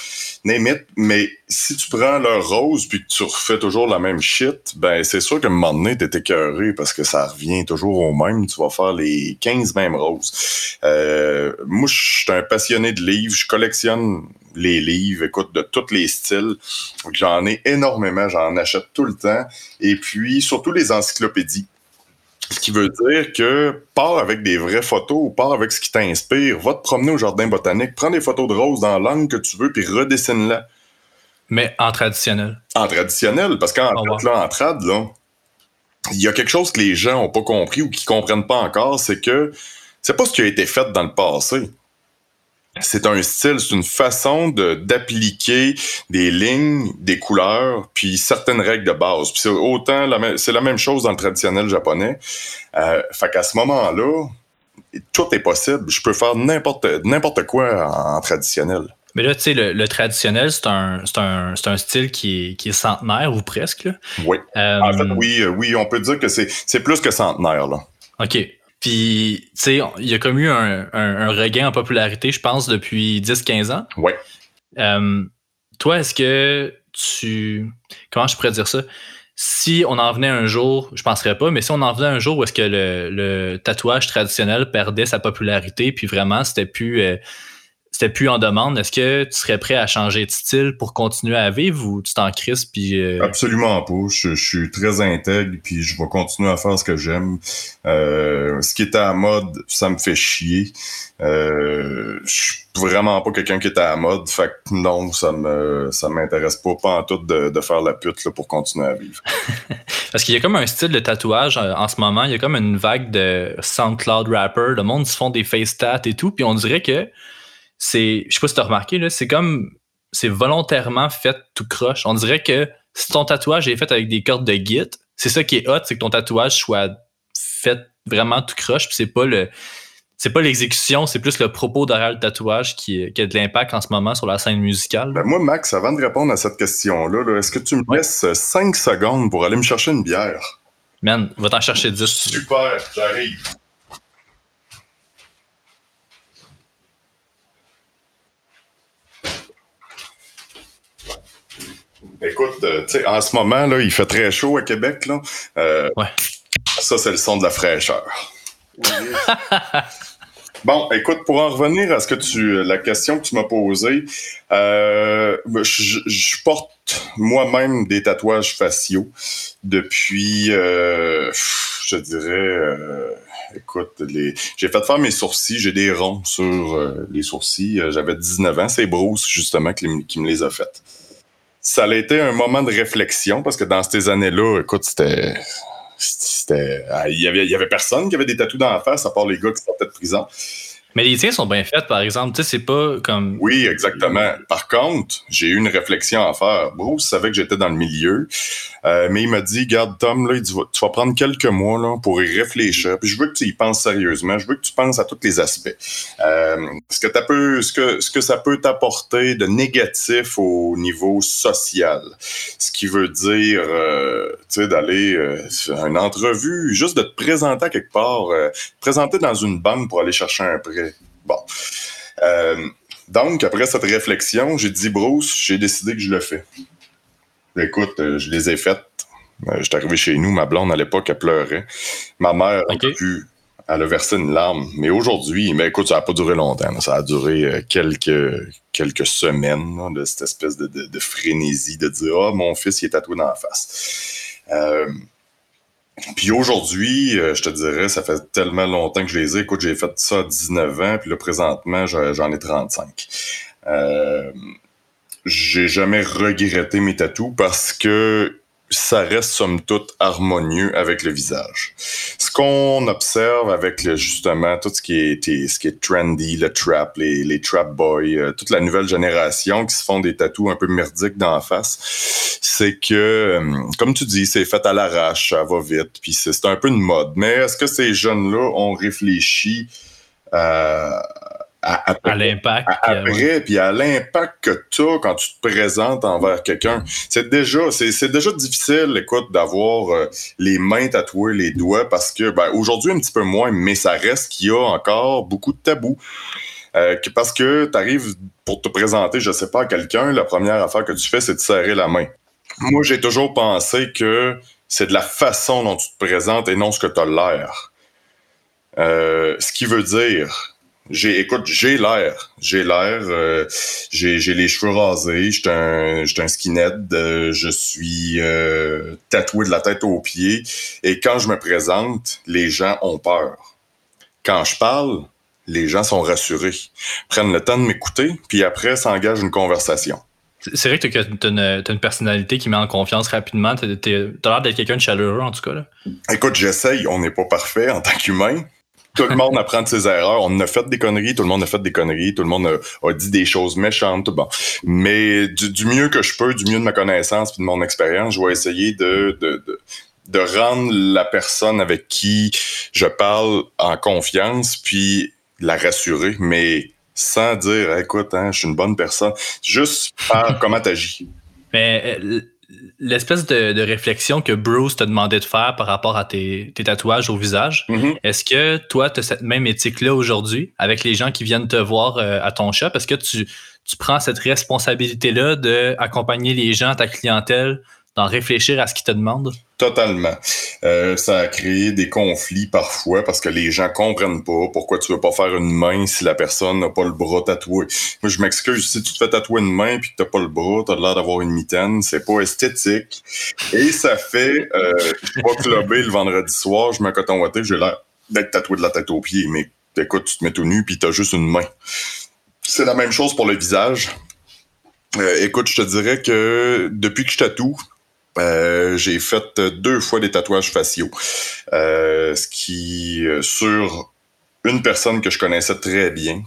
name it, mais si tu prends leur rose puis que tu refais toujours la même shit, ben c'est sûr qu'à un moment donné, t'es écœuré parce que ça revient toujours au même. Tu vas faire les 15 mêmes roses. Euh, moi, je suis un passionné de livres. Je collectionne les livres, écoute, de tous les styles. J'en ai énormément, j'en achète tout le temps. Et puis, surtout les encyclopédies. Ce qui veut dire que pars avec des vraies photos, pars avec ce qui t'inspire, va te promener au jardin botanique, prends des photos de roses dans l'angle que tu veux, puis redessine-la. Mais en traditionnel. En traditionnel, parce qu'en là, en trad, là, il y a quelque chose que les gens n'ont pas compris ou qui comprennent pas encore, c'est que c'est pas ce qui a été fait dans le passé c'est un style, c'est une façon d'appliquer des lignes, des couleurs, puis certaines règles de base. Puis c'est autant c'est la même chose dans le traditionnel japonais. Euh, fait qu'à ce moment-là, tout est possible. Je peux faire n'importe n'importe quoi en, traditionnel. Mais là, tu sais, le, traditionnel, c'est un, un, un, style qui est, qui est centenaire ou presque. Oui. Euh, en fait, oui, euh, oui, on peut dire que c'est plus que centenaire. Là. OK. Puis, tu sais, il y a comme eu un, regain en popularité, je pense, depuis 10-15 ans. Oui. Euh, toi, est-ce que tu. Comment je pourrais dire ça? Si on en venait un jour, je penserais pas, mais si on en venait un jour où est-ce que le, tatouage traditionnel perdait sa popularité, puis vraiment, c'était plus. Euh, c'était plus en demande, est-ce que tu serais prêt à changer de style pour continuer à vivre ou tu t'en crises puis euh, Absolument pas. Je, suis très intègre puis je vais continuer à faire ce que j'aime. Euh, ce qui est à la mode, ça me fait chier. Euh, je suis vraiment pas quelqu'un qui est à la mode. Fait que non, ça me ça m'intéresse pas, pas en tout de, de faire la pute là, pour continuer à vivre. [laughs] Parce qu'il y a comme un style de tatouage en ce moment. Il y a comme une vague de SoundCloud rapper. Le monde se font des face tats et tout. Puis on dirait que c'est, je sais pas si t'as remarqué, là, c'est comme, c'est volontairement fait tout croche. On dirait que si ton tatouage est fait avec des cordes de git, c'est ça qui est hot, c'est que ton tatouage soit fait vraiment tout croche, puis c'est pas le, c'est pas l'exécution, c'est plus le propos derrière le tatouage qui, qui a de l'impact en ce moment sur la scène musicale. Ben moi, Max, avant de répondre à cette question-là, est ce que tu me laisses 5 secondes pour aller me chercher une bière? Man, va t'en chercher 10. Super, j'arrive. Écoute, euh, en ce moment, là, il fait très chaud à Québec. Là. Euh, ouais. Ça, c'est le son de la fraîcheur. [laughs] bon, écoute, pour en revenir à ce que tu, la question que tu m'as posée, euh, je, porte moi-même des tatouages faciaux depuis, je dirais, écoute, les... j'ai fait faire mes sourcils, j'ai des ronds sur les sourcils. J'avais 19 ans, c'est Bruce justement qui, qui me les a faites ça a été un moment de réflexion parce que dans ces années-là, écoute, c'était. Ah, il y avait, y avait personne qui avait des tatous dans la face à part les gars qui sortaient de prison. Mais les tiens sont bien faits, par exemple. Tu sais, c'est pas comme. Oui, exactement. Par contre, j'ai eu une réflexion à faire. Bruce savait que j'étais dans le milieu, euh, mais il m'a dit Garde, Tom, là, tu vas prendre quelques mois là, pour y réfléchir. Puis je veux que tu y penses sérieusement. Je veux que tu penses à tous les aspects. Euh, ce, que peu, ce, que, ce que ça peut t'apporter de négatif au niveau social. Ce qui veut dire, euh, tu sais, d'aller faire une entrevue, juste de te présenter quelque part, te présenter dans une banque pour aller chercher un prêt Bon. Euh, donc, après cette réflexion, j'ai dit, Bruce, j'ai décidé que je le fais. Écoute, euh, je les ai faites. Euh, J'étais arrivé chez nous, ma blonde à l'époque, elle pleurait. Ma mère a pu, elle a versé une larme. Mais aujourd'hui, mais écoute, ça n'a pas duré longtemps. Ça a duré quelques, quelques semaines de cette espèce de, frénésie de dire Ah, oh, mon fils, il est tatoué dans la face. Puis aujourd'hui, euh, je te dirais, ça fait tellement longtemps que je les ai. Écoute, j'ai fait ça à 19 ans, puis là, présentement, j'en ai 35. Euh, j'ai jamais regretté mes tatous parce que ça reste somme toute harmonieux avec le visage. Ce qu'on observe avec justement tout ce qui est trendy, le trap, les, trap boys, euh, toute la nouvelle génération qui se font des tatous un peu merdiques la face, c'est que euh, comme tu dis, c'est fait à l'arrache, ça va vite, puis c'est un peu une mode. Mais est-ce que ces jeunes-là ont réfléchi à à, l'impact. Après, puis à l'impact que tu as quand tu te présentes envers quelqu'un. C'est déjà, c'est, déjà difficile, écoute, d'avoir euh, les mains tatouées, les doigts, parce que ben, aujourd'hui un petit peu moins, mais ça reste qu'il y a encore beaucoup de tabous. Euh, parce que tu arrives pour te présenter, je sais pas, à quelqu'un, la première affaire que tu fais, c'est de serrer la main. Moi, j'ai toujours pensé que c'est de la façon dont tu te présentes et non ce que tu as l'air. Euh, ce qui veut dire, j'ai, écoute, j'ai l'air, j'ai l'air, euh, j'ai, les cheveux rasés, j'étais un, un skinhead, euh, je suis euh, tatoué de la tête aux pieds, et quand je me présente, les gens ont peur. Quand je parle, les gens sont rassurés, prennent le temps de m'écouter, puis après s'engagent une conversation. C'est vrai que tu as, une personnalité qui met en confiance rapidement. Tu as l'air d'être quelqu'un de chaleureux, en tout cas. Là. Écoute, j'essaye. On n'est pas parfait en tant qu'humain tout le monde apprend de ses erreurs. On a fait des conneries, tout le monde a fait des conneries, tout le monde a, dit des choses méchantes, bon. Mais du, mieux que je peux, du mieux de ma connaissance et de mon expérience, je vais essayer de, de, de, rendre la personne avec qui je parle en confiance, puis la rassurer, mais sans dire, écoute, hein, je suis une bonne personne, juste par [laughs] comment t'agis. Mais euh, l'espèce de, réflexion que Bruce t'a demandé de faire par rapport à tes, tatouages au visage, mm-hmm. est-ce que toi, tu as cette même éthique-là aujourd'hui avec les gens qui viennent te voir euh, à ton shop? Est-ce que tu, tu prends cette responsabilité-là d'accompagner les gens, ta clientèle, d'en réfléchir à ce qu'ils te demandent? Totalement. Euh, ça a créé des conflits parfois parce que les gens comprennent pas pourquoi tu veux pas faire une main si la personne n'a pas le bras tatoué. Moi, je m'excuse, si tu te fais tatouer une main puis que t'as pas le bras, t'as l'air d'avoir une mitaine, c'est pas esthétique. Et ça fait, euh, je vais clubber le vendredi soir, je mets un coton j'ai l'air d'être tatoué de la tête aux pieds, mais écoute, tu te mets tout nu puis t'as juste une main. C'est la même chose pour le visage. Euh, écoute, je te dirais que depuis que je tatoue, euh, j'ai fait deux fois des tatouages faciaux, euh, ce qui euh, sur une personne que je connaissais très bien,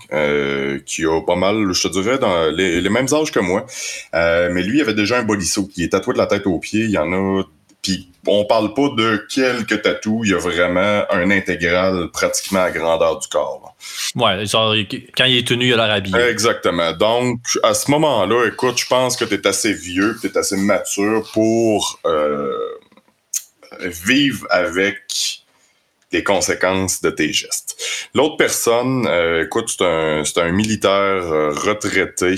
qui a pas mal, je te dirais, dans les, mêmes âges que moi, mais lui avait déjà un bodysuit, qui est tatoué de la tête aux pieds, il y en a puis on parle pas de quelques tatous, il y a vraiment un intégral pratiquement à grandeur du corps. Ouais, genre quand il est tenu, il a l'air habillé. Exactement. Donc à ce moment-là, écoute, je pense que tu es assez vieux, tu es assez mature pour euh, vivre avec les conséquences de tes gestes. L'autre personne, euh, écoute, c'est un, un, militaire euh, retraité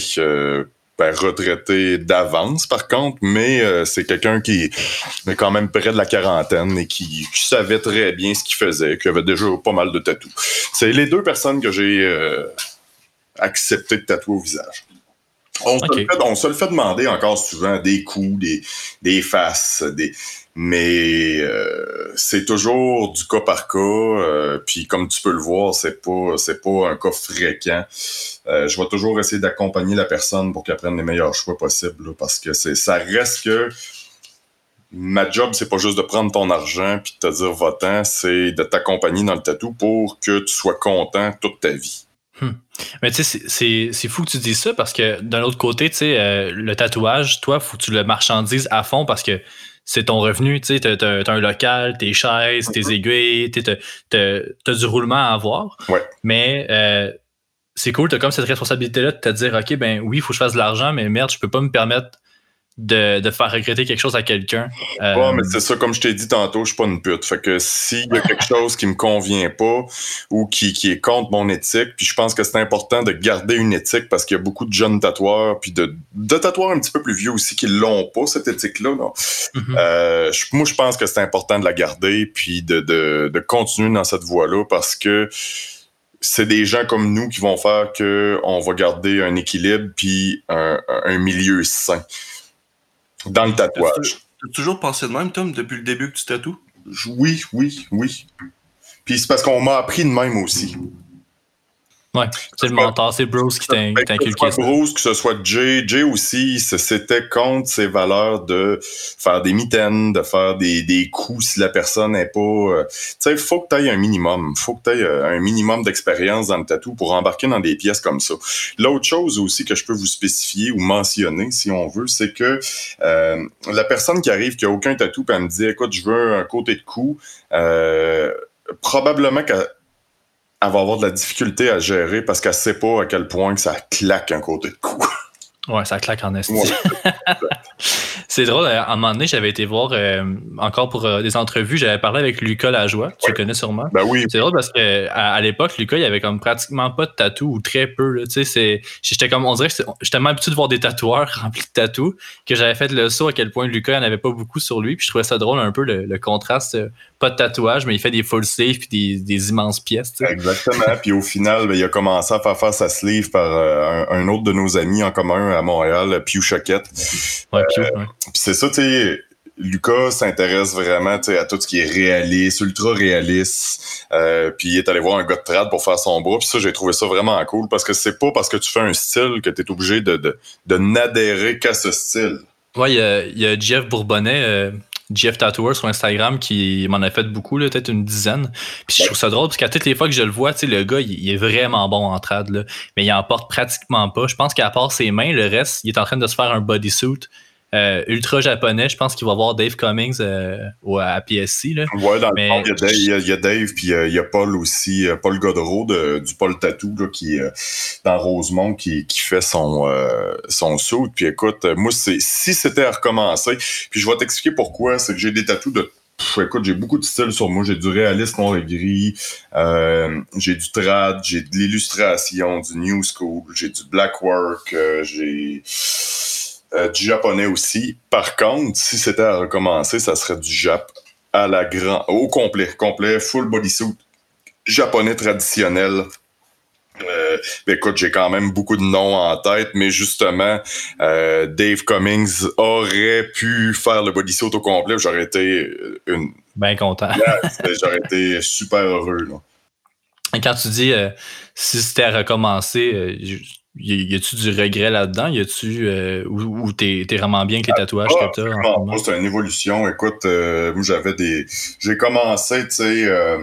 ben, retraité d'avance, par contre, mais euh, c'est quelqu'un qui est quand même près de la quarantaine et qui, savait très bien ce qu'il faisait, qui avait déjà pas mal de tatous. C'est les deux personnes que j'ai euh, accepté de tatouer au visage. On, se le fait, demander encore souvent des coups, des, des faces, des mais euh, c'est toujours du cas par cas. Euh, puis comme tu peux le voir, c'est pas c'est pas un cas fréquent. Euh, je vais toujours essayer d'accompagner la personne pour qu'elle prenne les meilleurs choix possibles parce que c'est ça reste que ma job c'est pas juste de prendre ton argent puis de te dire votant, c'est de t'accompagner dans le tatou pour que tu sois content toute ta vie. Mais tu sais, c'est fou que tu dis ça parce que d'un autre côté, tu sais, euh, le tatouage, toi, faut que tu le marchandises à fond parce que c'est ton revenu, tu sais, t'as, as, un local, tes chaises, tes mm-hmm. aiguilles, t'as, as, du roulement à avoir. Ouais. Mais euh, c'est cool, t'as comme cette responsabilité-là de te dire, OK, ben oui, il faut que je fasse de l'argent, mais merde, je peux pas me permettre de, de, faire regretter quelque chose à quelqu'un. Euh, mais c'est ça, comme je t'ai dit tantôt, je suis pas une pute. Fait que s'il y a quelque chose qui me convient pas ou qui, qui est contre mon éthique, puis je pense que c'est important de garder une éthique parce qu'il y a beaucoup de jeunes tatoueurs, puis de, de tatoueurs un petit peu plus vieux aussi qui l'ont pas, cette éthique-là. Mm-hmm. euh, moi, je pense que c'est important de la garder, puis de, de, de continuer dans cette voie-là parce que c'est des gens comme nous qui vont faire que on va garder un équilibre puis un, un milieu sain dans le tatouage. Tu as toujours pensé de même, Tom, depuis le début que tu tatoues? Oui, oui, oui. Puis c'est parce qu'on m'a appris de même aussi. Ouais, c'est le mentor, c'est Bruce qui t'a inculqué ça. Bruce, que ce soit Jay, Jay aussi, c'était contre ses valeurs de faire des mitaines, de faire des, des coups si la personne n'est pas... Euh, tu sais, il faut que tu aies un minimum. faut que tu aies euh, un minimum d'expérience dans le tatou pour embarquer dans des pièces comme ça. L'autre chose aussi que je peux vous spécifier ou mentionner, si on veut, c'est que euh, la personne qui arrive, qui a aucun tatou, puis elle me dit, écoute, je veux un côté de cou, euh, probablement qu'elle elle va avoir de la difficulté à gérer parce qu'elle sait pas à quel point que ça claque un côté de cou. Ouais, ça claque en estime. [laughs] c'est drôle, à un moment donné, j'avais été voir, euh, encore pour euh, des entrevues, j'avais parlé avec Lucas Lajoie, tu le connais sûrement. Ben oui. C'est drôle parce que à, l'époque, Lucas, il avait comme pratiquement pas de tatou ou très peu. Tu sais, j'étais comme, on dirait que j'étais tellement habitué de voir des tatoueurs [laughs] remplis de tatou que j'avais fait le saut à quel point Lucas n'en avait pas beaucoup sur lui. Puis je trouvais ça drôle un peu le, contraste, euh, pas de tatouage, mais il fait des full sleeves puis des, immenses pièces. Exactement. puis au final, ben, il a commencé à faire faire sa sleeve par un, autre de nos amis en commun à Montréal, Pew Choquette. Ouais, Pew, c'est ça, tu sais. Lucas s'intéresse vraiment à tout ce qui est réaliste, ultra réaliste. Euh, puis il est allé voir un gars de trad pour faire son bras. Puis ça, j'ai trouvé ça vraiment cool parce que c'est pas parce que tu fais un style que tu es obligé de, de, n'adhérer qu'à ce style. Ouais, il y, a Jeff Bourbonnais, euh, Jeff Tattooer sur Instagram qui m'en a fait beaucoup, peut-être une dizaine. Puis je trouve ça drôle parce qu'à toutes les fois que je le vois, le gars, il, est vraiment bon en trad, là, mais il en porte pratiquement pas. Je pense qu'à part ses mains, le reste, il est en train de se faire un bodysuit euh, ultra japonais. Je pense qu'il va avoir Dave Cummings euh, à PSC. Là. Ouais, dans le fond, il y, a Dave, puis euh, il y a Paul aussi, Paul Godreau du Paul Tattoo qui est dans Rosemont qui, qui fait son, son saut. Puis écoute, moi, si c'était à recommencer, puis je vais t'expliquer pourquoi, c'est que j'ai des tatous de écoute, j'ai beaucoup de styles sur moi. J'ai du réalisme noir et gris, j'ai du trad, j'ai de l'illustration, du new school, j'ai du black work, j'ai euh, du japonais aussi. Par contre, si c'était à recommencer, ça serait du Jap à la grand, au complet, complet, full bodysuit, japonais traditionnel. Euh, écoute, j'ai quand même beaucoup de noms en tête, mais justement, euh, Dave Cummings aurait pu faire le bodysuit au complet. J'aurais été une. Bien content. [laughs] j'aurais été super heureux. Et quand tu dis si c'était à recommencer, y a-tu du regret là-dedans? Y a-tu euh, ou, t'es vraiment bien avec les tatouages que t'as? Moi, c'est une évolution. Écoute, euh, moi j'avais des. J'ai commencé, tu sais, euh,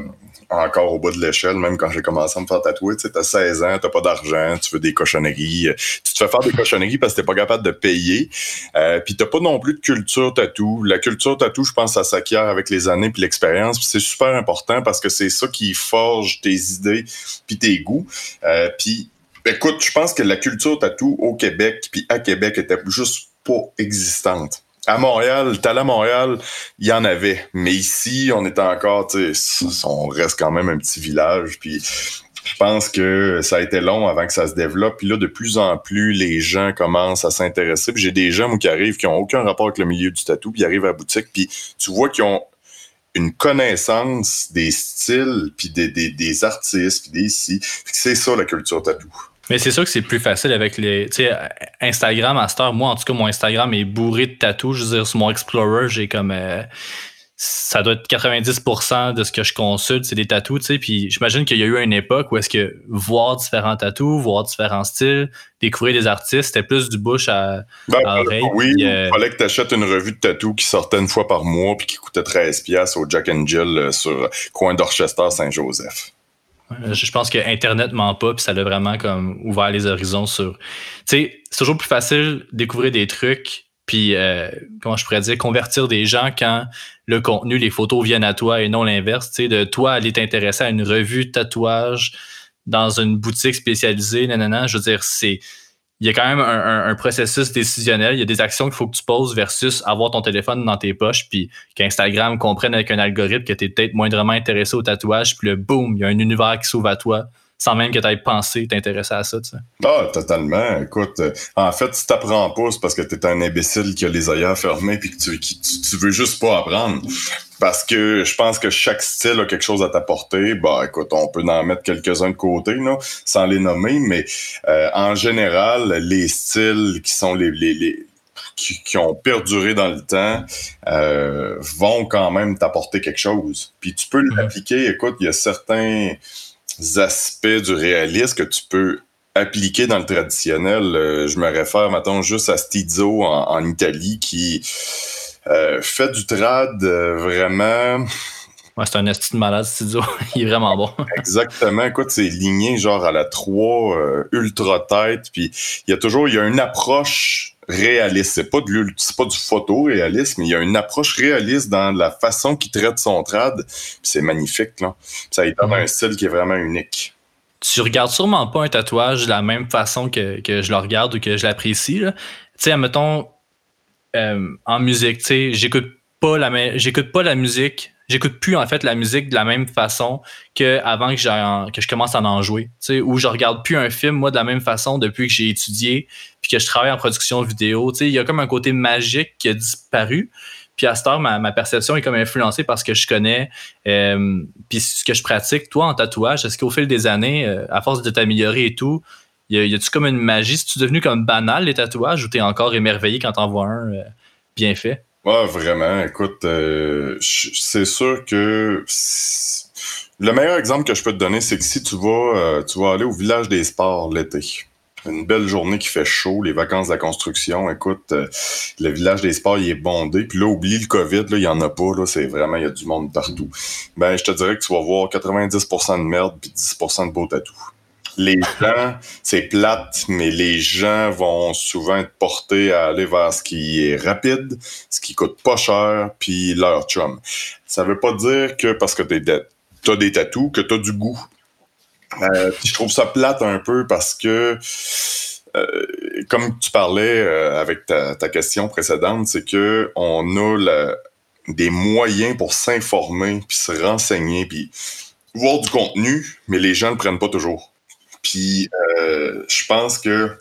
encore au bas de l'échelle, même quand j'ai commencé à me faire tatouer, tu sais, t'as 16 ans, t'as pas d'argent, tu veux des cochonneries. Tu te fais faire des cochonneries parce que t'es pas capable de payer. Euh, puis t'as pas non plus de culture tatou. La culture tatou, je pense, ça s'acquiert avec les années puis l'expérience. c'est super important parce que c'est ça qui forge tes idées puis tes goûts. Euh, puis Écoute, je pense que la culture tatou au Québec puis à Québec était juste pas existante. À Montréal, t'allais à Montréal, il y en avait. Mais ici, on était encore, tu sais, on reste quand même un petit village. Puis je pense que ça a été long avant que ça se développe. Puis là, de plus en plus, les gens commencent à s'intéresser. Puis j'ai des gens qui arrivent qui ont aucun rapport avec le milieu du tatou, puis arrivent à la boutique, puis tu vois qu'ils ont une connaissance des styles, puis des, des, des artistes, puis des ici. C'est ça la culture tatou. Mais c'est sûr que c'est plus facile avec les. Tu sais, Instagram, à cette heure, moi, en tout cas, mon Instagram est bourré de tatous. Je veux dire, sur mon Explorer, j'ai comme. Euh, ça doit être 90% de ce que je consulte, c'est des tatous, tu sais. Puis j'imagine qu'il y a eu une époque où est-ce que voir différents tatous, voir différents styles, découvrir des artistes, c'était plus du bouche à, ben, oreille. Oui, il euh, fallait que tu achètes une revue de tatous qui sortait une fois par mois puis qui coûtait 13$ au Jack and Jill euh, sur coin d'Orchester Saint-Joseph. Je pense que Internet ment pas, puis ça a vraiment comme ouvert les horizons sur. Tu sais, c'est toujours plus facile découvrir des trucs, puis euh, comment je pourrais dire, convertir des gens quand le contenu, les photos viennent à toi et non l'inverse. Tu sais, de toi aller t'intéresser à une revue tatouage dans une boutique spécialisée, nanana. Je veux dire, c'est il y a quand même un, processus décisionnel. Il y a des actions qu'il faut que tu poses versus avoir ton téléphone dans tes poches, puis qu'Instagram comprenne avec un algorithme que tu es peut-être moindrement intéressé au tatouage, puis le boom, il y a un univers qui s'ouvre à toi sans même que tu aies pensé t'intéresser à ça. Tu sais. Ah, totalement. Écoute, euh, en fait, si t'apprends pas, c'est parce que t'es un imbécile qui a les œillères fermés puis que tu, tu, veux juste pas apprendre. Parce que je pense que chaque style a quelque chose à t'apporter. Bah, écoute, on peut en mettre quelques-uns de côté, là, sans les nommer, mais euh, en général, les styles qui sont les, les, les qui, ont perduré dans le temps euh, vont quand même t'apporter quelque chose. Puis tu peux l'appliquer. Écoute, il y a certains aspects du réalisme que tu peux appliquer dans le traditionnel. Euh, je me réfère, maintenant juste à Stizzo en, Italie qui euh, fait du trad euh, vraiment. Ouais, c'est un esti de malade, Stizzo. [laughs] Il est vraiment bon. [laughs] Exactement. Écoute, c'est ligné genre à la 3, ultra tête. Puis il y a toujours il y a une approche réaliste. C'est pas, de, c'est pas du photoréalisme, mais il y a une approche réaliste dans la façon qu'il traite son trad. C'est magnifique. Là. Ça lui donne un style qui est vraiment unique. Tu regardes sûrement pas un tatouage de la même façon que, que je le regarde ou que je l'apprécie. Tu sais, admettons, euh, en musique, tu sais, j'écoute pas la j'écoute pas la musique j'écoute plus en fait la musique de la même façon que avant que, que je commence à en jouer. Ou je regarde plus un film moi de la même façon depuis que j'ai étudié puis que je travaille en production vidéo. Il y a comme un côté magique qui a disparu. Puis à cette heure, ma, perception est comme influencée par ce que je connais, euh, puis ce que je pratique. Toi, en tatouage, est-ce qu'au fil des années, euh, à force de t'améliorer et tout, y a-tu comme une magie? Es-tu devenu comme banal les tatouages ou t'es encore émerveillé quand t'en vois un euh, bien fait? Ouais, vraiment. Écoute, euh, c'est sûr que le meilleur exemple que je peux te donner, c'est que si tu vas, euh, tu vas aller au village des sports l'été, une belle journée qui fait chaud, les vacances de la construction, écoute, euh, le village des sports, il est bondé. Puis là, oublie le COVID, là, il y en a pas, là, c'est vraiment, il y a du monde partout. Ben, je te dirais que tu vas voir 90% de merde puis 10% de beaux tatous les gens, c'est plate, mais les gens vont souvent être portés à aller vers ce qui est rapide, ce qui coûte pas cher, puis leur chum. Ça veut pas dire que parce que t'as des tatous, que t'as du goût. Euh, je trouve ça plate un peu parce que, euh, comme tu parlais euh, avec ta, question précédente, c'est que on a des moyens pour s'informer, puis se renseigner, puis voir du contenu, mais les gens le prennent pas toujours. Puis euh, je pense que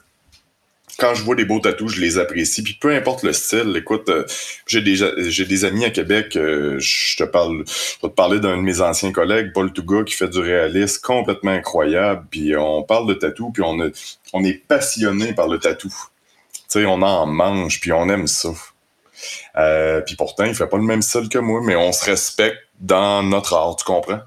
quand je vois des beaux tatous, je les apprécie. Puis peu importe le style, écoute, euh, j'ai des, j'ai des amis à Québec, euh, je te parle, je vais te parler d'un de mes anciens collègues, Paul Touga, qui fait du réalisme complètement incroyable. Puis on parle de tatou, puis on, est passionné par le tatou. Tu sais, on en mange, puis on aime ça. puis pourtant, il fait pas le même style que moi, mais on se respecte dans notre art, tu comprends?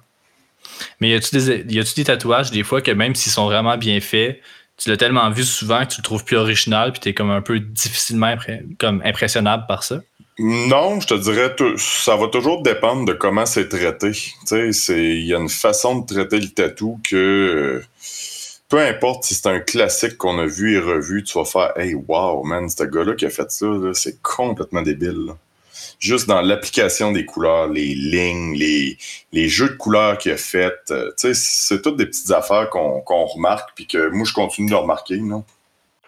Mais y a-tu des, des tatouages, des fois, que même s'ils sont vraiment bien faits, tu l'as tellement vu souvent que tu le trouves plus original, puis tu comme un peu difficilement comme impressionnable par ça? Non, je te dirais, ça va toujours dépendre de comment c'est traité. Il y a une façon de traiter le tatou que peu importe si c'est un classique qu'on a vu et revu, tu vas faire Hey, wow, man, ce gars-là qui a fait ça, c'est complètement débile juste dans l'application des couleurs, les lignes, les, les jeux de couleurs qu'il a fait. Euh, c'est toutes des petites affaires qu'on remarque, puis que moi, je continue de remarquer, non?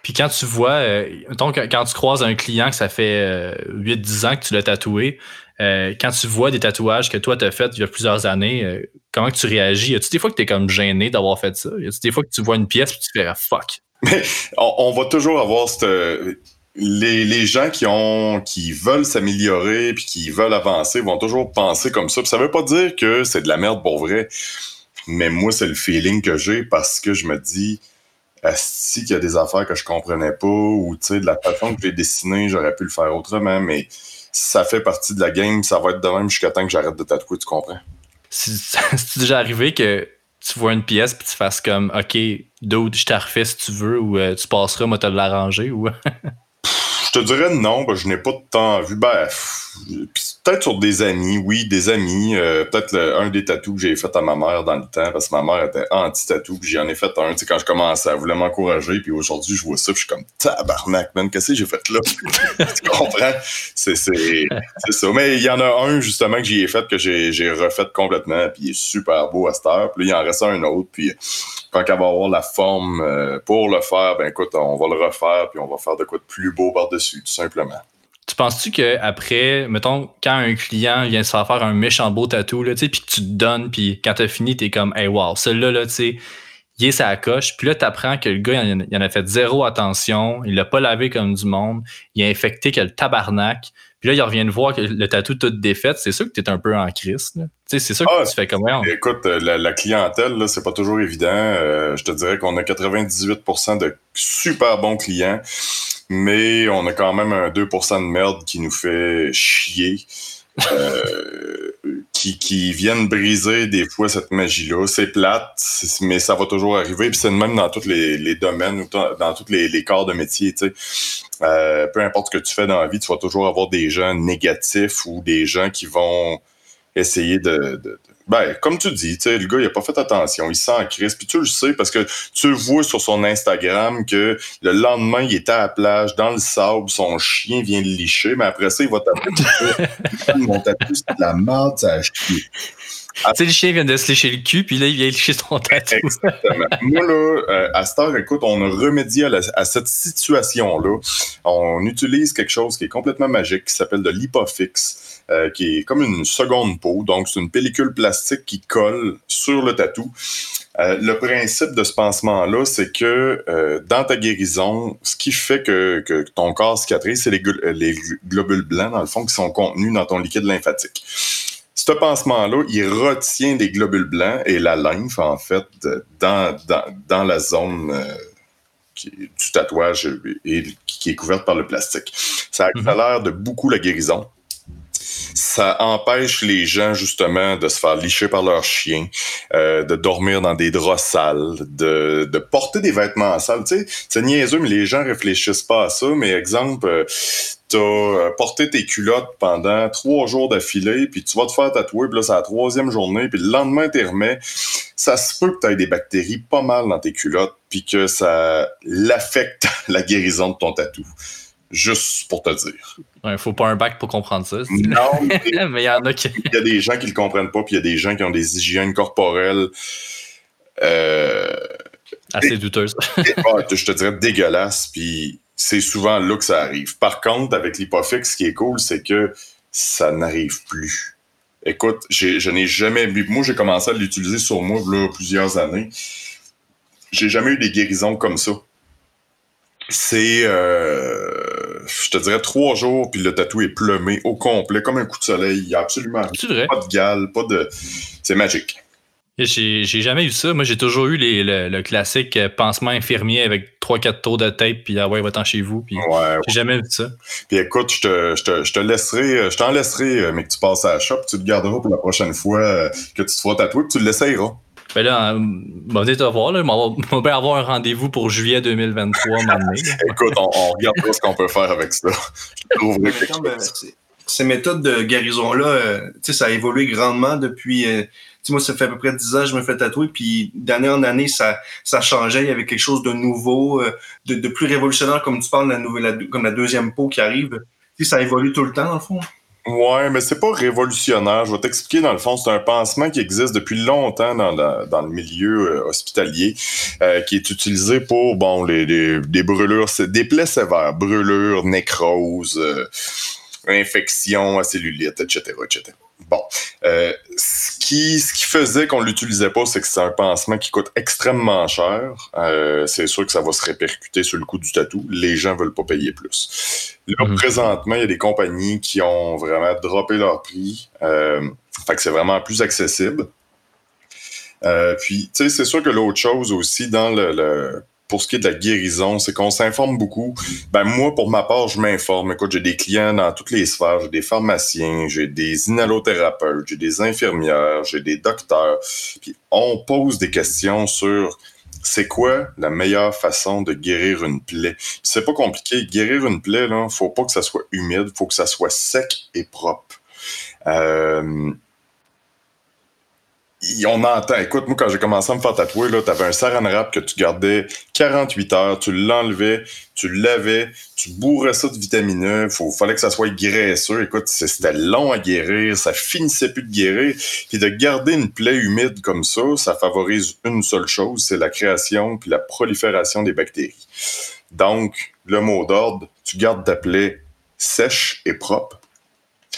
Puis quand tu vois, euh, quand tu croises un client que ça fait 8-10 euh, ans que tu l'as tatoué, quand tu vois des tatouages que toi, tu as fait il y a plusieurs années, comment que tu réagis? Y a-tu des fois que tu es comme gêné d'avoir fait ça? Y a-tu des fois que tu vois une pièce et tu fais ah, fuck? on, on, va toujours avoir cette les, gens qui ont qui veulent s'améliorer puis qui veulent avancer vont toujours penser comme ça. Puis ça veut pas dire que c'est de la merde pour vrai. Mais moi, c'est le feeling que j'ai parce que je me dis si qu'il y a des affaires que je comprenais pas ou tu de la façon que j'ai dessiné, j'aurais pu le faire autrement, mais ça fait partie de la game, ça va être de même jusqu'à temps que j'arrête de tatouer, tu comprends? [laughs] C'est déjà arrivé que tu vois une pièce puis tu fasses comme OK, d'autres je t'ai refait si tu veux ou euh, tu passeras, moi te l'arranger ou [laughs] te dirais non, je n'ai pas de temps vu. Ben, peut-être sur des amis, oui, des amis. Euh, peut-être un des tatous que j'ai fait à ma mère dans le temps, parce que ma mère était anti-tatou, puis j'en ai fait un, quand je commençais à vouloir m'encourager, puis aujourd'hui, je vois ça, puis je suis comme tabarnak, man, qu'est-ce que j'ai fait là? [laughs] tu comprends? C'est, ça. Mais il y en a un, justement, que j'y ai fait, que j'ai, j'ai refait complètement, puis il est super beau à cette heure. Puis là, il en reste un autre, puis quand elle va avoir la forme euh, pour le faire, ben écoute, on va le refaire, puis on va faire de quoi de plus beau par-dessus, tout simplement. Tu penses-tu qu'après, mettons, quand un client vient se faire faire un méchant beau tatou, là, puis que tu te donnes, puis quand t'as fini, t'es comme, hey, wow, celui-là, là, tu sais, il est sa coche. Puis là, t'apprends que le gars, il en, a fait zéro attention, il l'a pas lavé comme du monde, il a infecté que le tabarnak. Puis là, il revient de voir que le tatou tout défait. C'est sûr que t'es un peu en crise. Tu sais, c'est sûr que ah, tu fais comme Écoute, euh, la, clientèle, là, c'est pas toujours évident. Euh, je te dirais qu'on a 98% de super bons clients mais on a quand même un 2% de merde qui nous fait chier. Euh, qui, viennent briser des fois cette magie-là. C'est plate, mais ça va toujours arriver. Puis c'est même dans tous les, domaines dans tous les, corps de métier. Tu euh, peu importe ce que tu fais dans la vie, tu vas toujours avoir des gens négatifs ou des gens qui vont essayer de, ben, comme tu dis, le gars, il a pas fait attention, il sent en crise, puis tu le sais parce que tu le vois sur son Instagram que le lendemain, il était à la plage, dans le sable, son chien vient le licher, mais après ça, il va taper. Mon tatou, c'est de la merde, ça a chier. Ah. Tu sais, le chien vient de se lécher le cul, puis là, il vient lécher son tatou. Exactement. [laughs] Moi, là, euh, à cette heure, écoute, on a remédié à, à cette situation-là. On utilise quelque chose qui est complètement magique, qui s'appelle de l'hypofix. Euh, qui est comme une seconde peau. Donc, c'est une pellicule plastique qui colle sur le tatou. Euh, le principe de ce pansement-là, c'est que euh, dans ta guérison, ce qui fait que, que ton corps cicatrise, c'est les, les, globules blancs, dans le fond, qui sont contenus dans ton liquide lymphatique. Ce pansement-là, il retient des globules blancs et la lymphe, en fait, dans, dans, dans la zone qui, du tatouage et, qui est couverte par le plastique. Ça mhm. accélère de beaucoup la guérison ça empêche les gens justement de se faire licher par leurs chiens, euh, de dormir dans des draps sales, de, porter des vêtements sales. Tu sais, c'est niaiseux, mais les gens réfléchissent pas à ça. Mais exemple, euh, t'as euh, porté tes culottes pendant trois jours d'affilée, puis tu vas te faire tatouer, puis là, c'est la troisième journée, puis le lendemain, tu remets. Ça se peut que tu des bactéries pas mal dans tes culottes, puis que ça l'affecte [laughs] la guérison de ton tatou. Juste pour te dire. Il faut pas un bac pour comprendre ça. Non, [laughs] mais il y en a qui. Il y a des gens qui le comprennent pas, puis il y a des gens qui ont des hygiènes corporelles. Euh, Assez douteuses. [laughs] je te dirais dégueulasses, puis c'est souvent là que ça arrive. Par contre, avec l'hypofix, ce qui est cool, c'est que ça n'arrive plus. Écoute, je n'ai jamais. Moi, j'ai commencé à l'utiliser sur moi là, plusieurs années. J'ai jamais eu des guérisons comme ça. C'est. Euh, je te dirais trois jours, puis le tatou est plumé au complet, comme un coup de soleil. Il n'y a absolument pas de gale, pas de. C'est magique. J'ai jamais eu ça. Moi, j'ai toujours eu le, classique pansement infirmier avec 3-4 tours de tape, puis ah ouais, va-t'en chez vous. Puis j'ai jamais vu ça. Puis écoute, je te, je te, je te laisserai, je t'en laisserai, mais que tu passes à la shop, tu le garderas pour la prochaine fois euh, que tu te feras tatouer, puis tu l'essayeras. Ben là, venez te voir, là. [laughs] On va avoir un rendez-vous pour juillet 2023 [laughs] Écoute, on, on regardera ce qu'on peut faire avec ça. Euh, ces méthodes de guérison-là, euh, ça a évolué grandement depuis. Euh, moi, ça fait à peu près 10 ans que je me fais tatouer, puis d'année en année, ça, ça changeait. Il y avait quelque chose de nouveau, de, plus révolutionnaire, comme tu parles, la nouvelle, comme la deuxième peau qui arrive. ça évolue tout le temps, dans le fond. Ouais, mais c'est pas révolutionnaire. Je vais t'expliquer dans le fond. C'est un pansement qui existe depuis longtemps dans, dans le milieu euh, hospitalier, euh, qui est utilisé pour bon les, des brûlures, des plaies sévères, brûlures, nécrose, euh, infection à cellulite, etc., etc. Bon, euh, ce, qui, ce qui faisait qu'on l'utilisait pas, c'est que c'est un pansement qui coûte extrêmement cher. Euh, c'est sûr que ça va se répercuter sur le coût du tatou. Les gens veulent pas payer plus. Là, mhm. présentement, il y a des compagnies qui ont vraiment droppé leur prix. Euh, fait que c'est vraiment plus accessible. Euh, puis, tu sais, c'est sûr que l'autre chose aussi dans le pour ce qui est de la guérison, c'est qu'on s'informe beaucoup. Ben moi, pour ma part, je m'informe. Écoute, j'ai des clients dans toutes les sphères. J'ai des pharmaciens, j'ai des inhalothérapeutes, j'ai des infirmières, j'ai des docteurs. Puis on pose des questions sur c'est quoi la meilleure façon de guérir une plaie? C'est pas compliqué. Guérir une plaie, là, faut pas que ça soit humide, faut que ça soit sec et propre. Euh, on entend. Écoute, moi, quand j'ai commencé à me faire tatouer, là, t'avais un saran wrap que tu gardais 48 heures, tu l'enlevais, tu l'avais, tu bourrais ça de vitamine E, faut, fallait que ça soit graisseux. Écoute, c'était long à guérir, ça finissait plus de guérir. Puis de garder une plaie humide comme ça, ça favorise une seule chose, c'est la création puis la prolifération des bactéries. Donc, le mot d'ordre, tu gardes ta plaie sèche et propre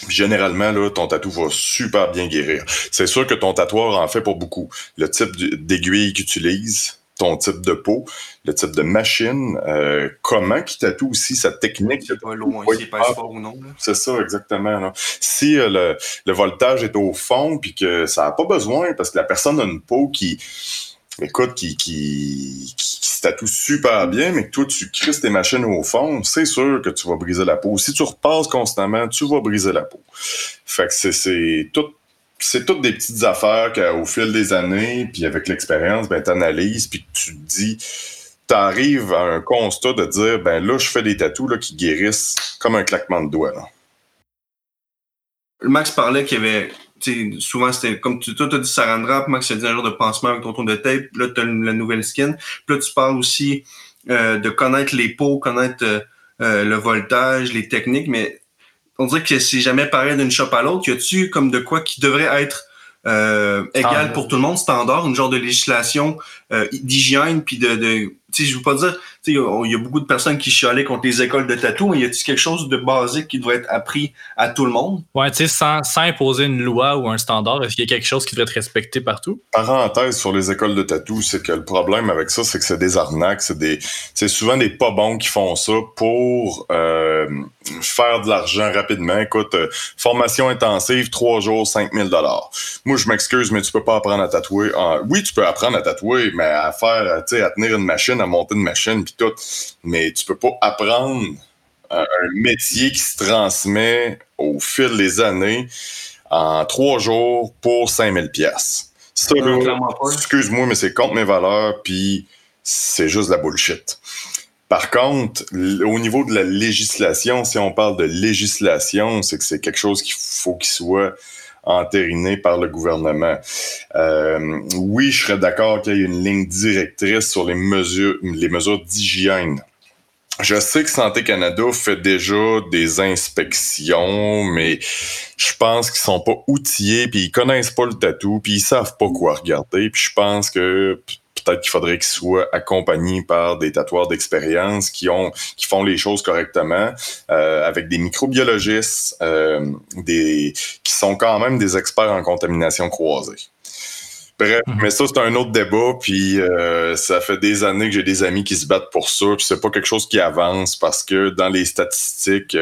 Généralement, là, ton tatou va super bien guérir. C'est sûr que ton tatoueur en fait pour beaucoup. Le type d'aiguille qu'il utilise, ton type de peau, le type de machine, euh, comment qu'il tatoue aussi, sa technique. C'est pas loin, s'il pèse fort ou non. C'est ça, exactement. Si euh, le, le, voltage est au fond, puis que ça n'a pas besoin, parce que la personne a une peau qui écoute, qui, qui, qui, se tatoue super bien, mais que toi, tu crisses tes machines au fond, c'est sûr que tu vas briser la peau. Si tu repasses constamment, tu vas briser la peau. Fait que c'est, c'est tout c'est toutes des petites affaires qu'au fil des années, puis avec l'expérience, ben, t'analyses, puis tu te dis, t'arrives à un constat de dire, ben là, je fais des tatous qui guérissent comme un claquement de doigts. Là. Max parlait qu'il y avait souvent c'était comme tu toi as dit saran wrap, Max a dit un genre de pansement avec ton tour de tape, là tu as la nouvelle skin. Puis là tu parles aussi euh, de connaître les pots, connaître euh, euh, le voltage, les techniques, mais on dirait que c'est jamais pareil d'une shop à l'autre. Y a-tu comme de quoi qui devrait être égal pour tout le monde, standard, une genre de législation d'hygiène puis de, de tu sais, je veux pas dire, il y a beaucoup de personnes qui chialaient contre les écoles de tatou, mais y a-t-il quelque chose de basique qui devrait être appris à tout le monde? Ouais, tu sais, sans, sans, imposer une loi ou un standard, est-ce qu'il y a quelque chose qui devrait être respecté partout? Parenthèse sur les écoles de tatou, c'est que le problème avec ça, c'est que c'est des arnaques, c'est des, c'est souvent des pas bons qui font ça pour euh, faire de l'argent rapidement. Écoute, euh, formation intensive, trois jours, 5000 dollars. Moi, je m'excuse, mais tu peux pas apprendre à tatouer. oui, tu peux apprendre à tatouer, mais à faire, tu sais, à tenir une machine à monter une machine puis tout. Mais tu peux pas apprendre un, métier qui se transmet au fil des années en trois jours pour 5000 pièces. Ça, excuse-moi, mais c'est contre mes valeurs, puis c'est juste la bullshit. Par contre, au niveau de la législation, si on parle de législation, c'est que c'est quelque chose qu'il faut qu'il soit entériné par le gouvernement. Euh, oui, je serais d'accord qu'il y ait une ligne directrice sur les mesures, d'hygiène. Je sais que Santé Canada fait déjà des inspections, mais je pense qu'ils sont pas outillés, puis ils connaissent pas le tatou, puis ils savent pas quoi regarder. Puis je pense que peut-être qu'il faudrait qu'ils soient accompagnés par des tatoueurs d'expérience qui ont qui font les choses correctement, euh, avec des microbiologistes, euh, des qui sont quand même des experts en contamination croisée. Bref, mhm. mais ça, c'est un autre débat, puis euh, ça fait des années que j'ai des amis qui se battent pour ça, puis c'est pas quelque chose qui avance parce que dans les statistiques,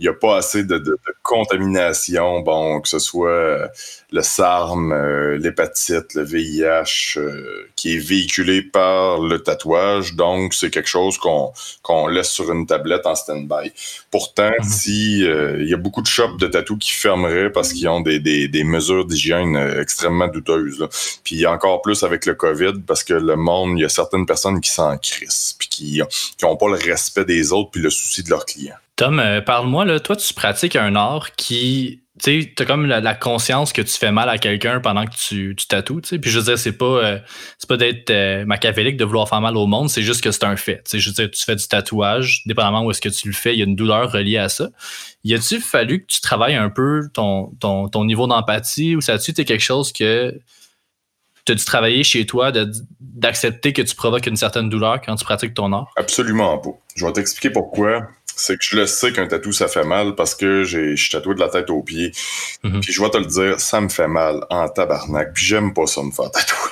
il n'y a pas assez de, de, contamination, bon, que ce soit euh, le SARM, euh, l'hépatite, le VIH, euh, qui est véhiculé par le tatouage. Donc, c'est quelque chose qu'on qu'on laisse sur une tablette en stand-by. Pourtant, mhm. si il y a beaucoup de shops de tatou qui fermeraient parce qu'ils ont des, des, des mesures d'hygiène extrêmement douteuses. Là. Puis encore plus avec le COVID, parce que le monde, il y a certaines personnes qui s'en crissent, puis qui n'ont pas le respect des autres, puis le souci de leurs clients. Tom, euh, parle-moi, toi, tu pratiques un art qui, tu sais, as comme la, conscience que tu fais mal à quelqu'un pendant que tu, tu tatoues, tu sais. Puis je veux dire, c'est pas, euh, pas d'être euh, machiavélique de vouloir faire mal au monde, c'est juste que c'est un fait. Tu sais, je veux dire, tu fais du tatouage, dépendamment où est-ce que tu le fais, il y a une douleur reliée à ça. Y a-tu fallu que tu travailles un peu ton, ton, ton niveau d'empathie ou ça a-tu été quelque chose que tu as dû travailler chez toi d'accepter que tu provoques une certaine douleur quand tu pratiques ton art? Absolument pas. Je vais t'expliquer pourquoi c'est que je le sais qu'un tatou, ça fait mal parce que je suis tatoué de la tête aux pieds. Mhm. Puis je vais te le dire, ça me fait mal en tabarnak. Puis j'aime pas ça me faire tatouer.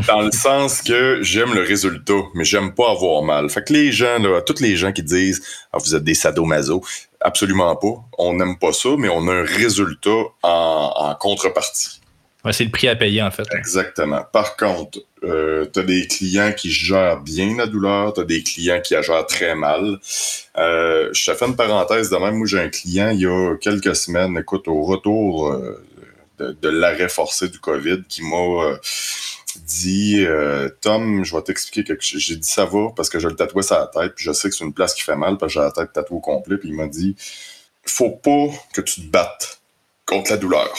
[laughs] Dans le sens que j'aime le résultat, mais j'aime pas avoir mal. Fait que les gens, là, tous les gens qui disent ah, vous êtes des sadomaso, absolument pas. On n'aime pas ça, mais on a un résultat en contrepartie c'est le prix à payer, en fait. Exactement. Par contre, euh, tu as des clients qui gèrent bien la douleur, tu as des clients qui la gèrent très mal. Euh, je te fais une parenthèse de même. Moi, j'ai un client il y a quelques semaines, écoute, au retour euh, de, l'arrêt forcé du COVID, qui m'a euh, Tom, je vais t'expliquer quelque chose. J'ai dit, ça va, parce que je le tatouais sur la tête, puis je sais que c'est une place qui fait mal, parce que j'ai la tête tatouée au complet, puis il m'a dit, faut pas que tu te battes contre la douleur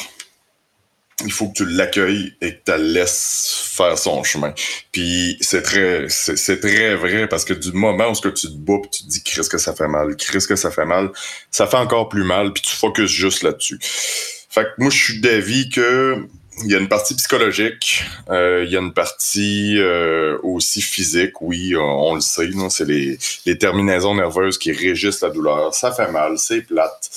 il faut que tu l'accueilles et que tu la laisses faire son chemin. Puis c'est très c'est très vrai parce que du moment où ce que tu te bats tu te dis qu'est-ce que ça fait mal, qu'est-ce que ça fait mal, ça fait encore plus mal puis tu focuses juste là-dessus. Fait que moi je suis d'avis que il y a une partie psychologique, euh, il y a une partie euh, aussi physique, oui, on, le sait, c'est les, les terminaisons nerveuses qui régissent la douleur. Ça fait mal, c'est plate.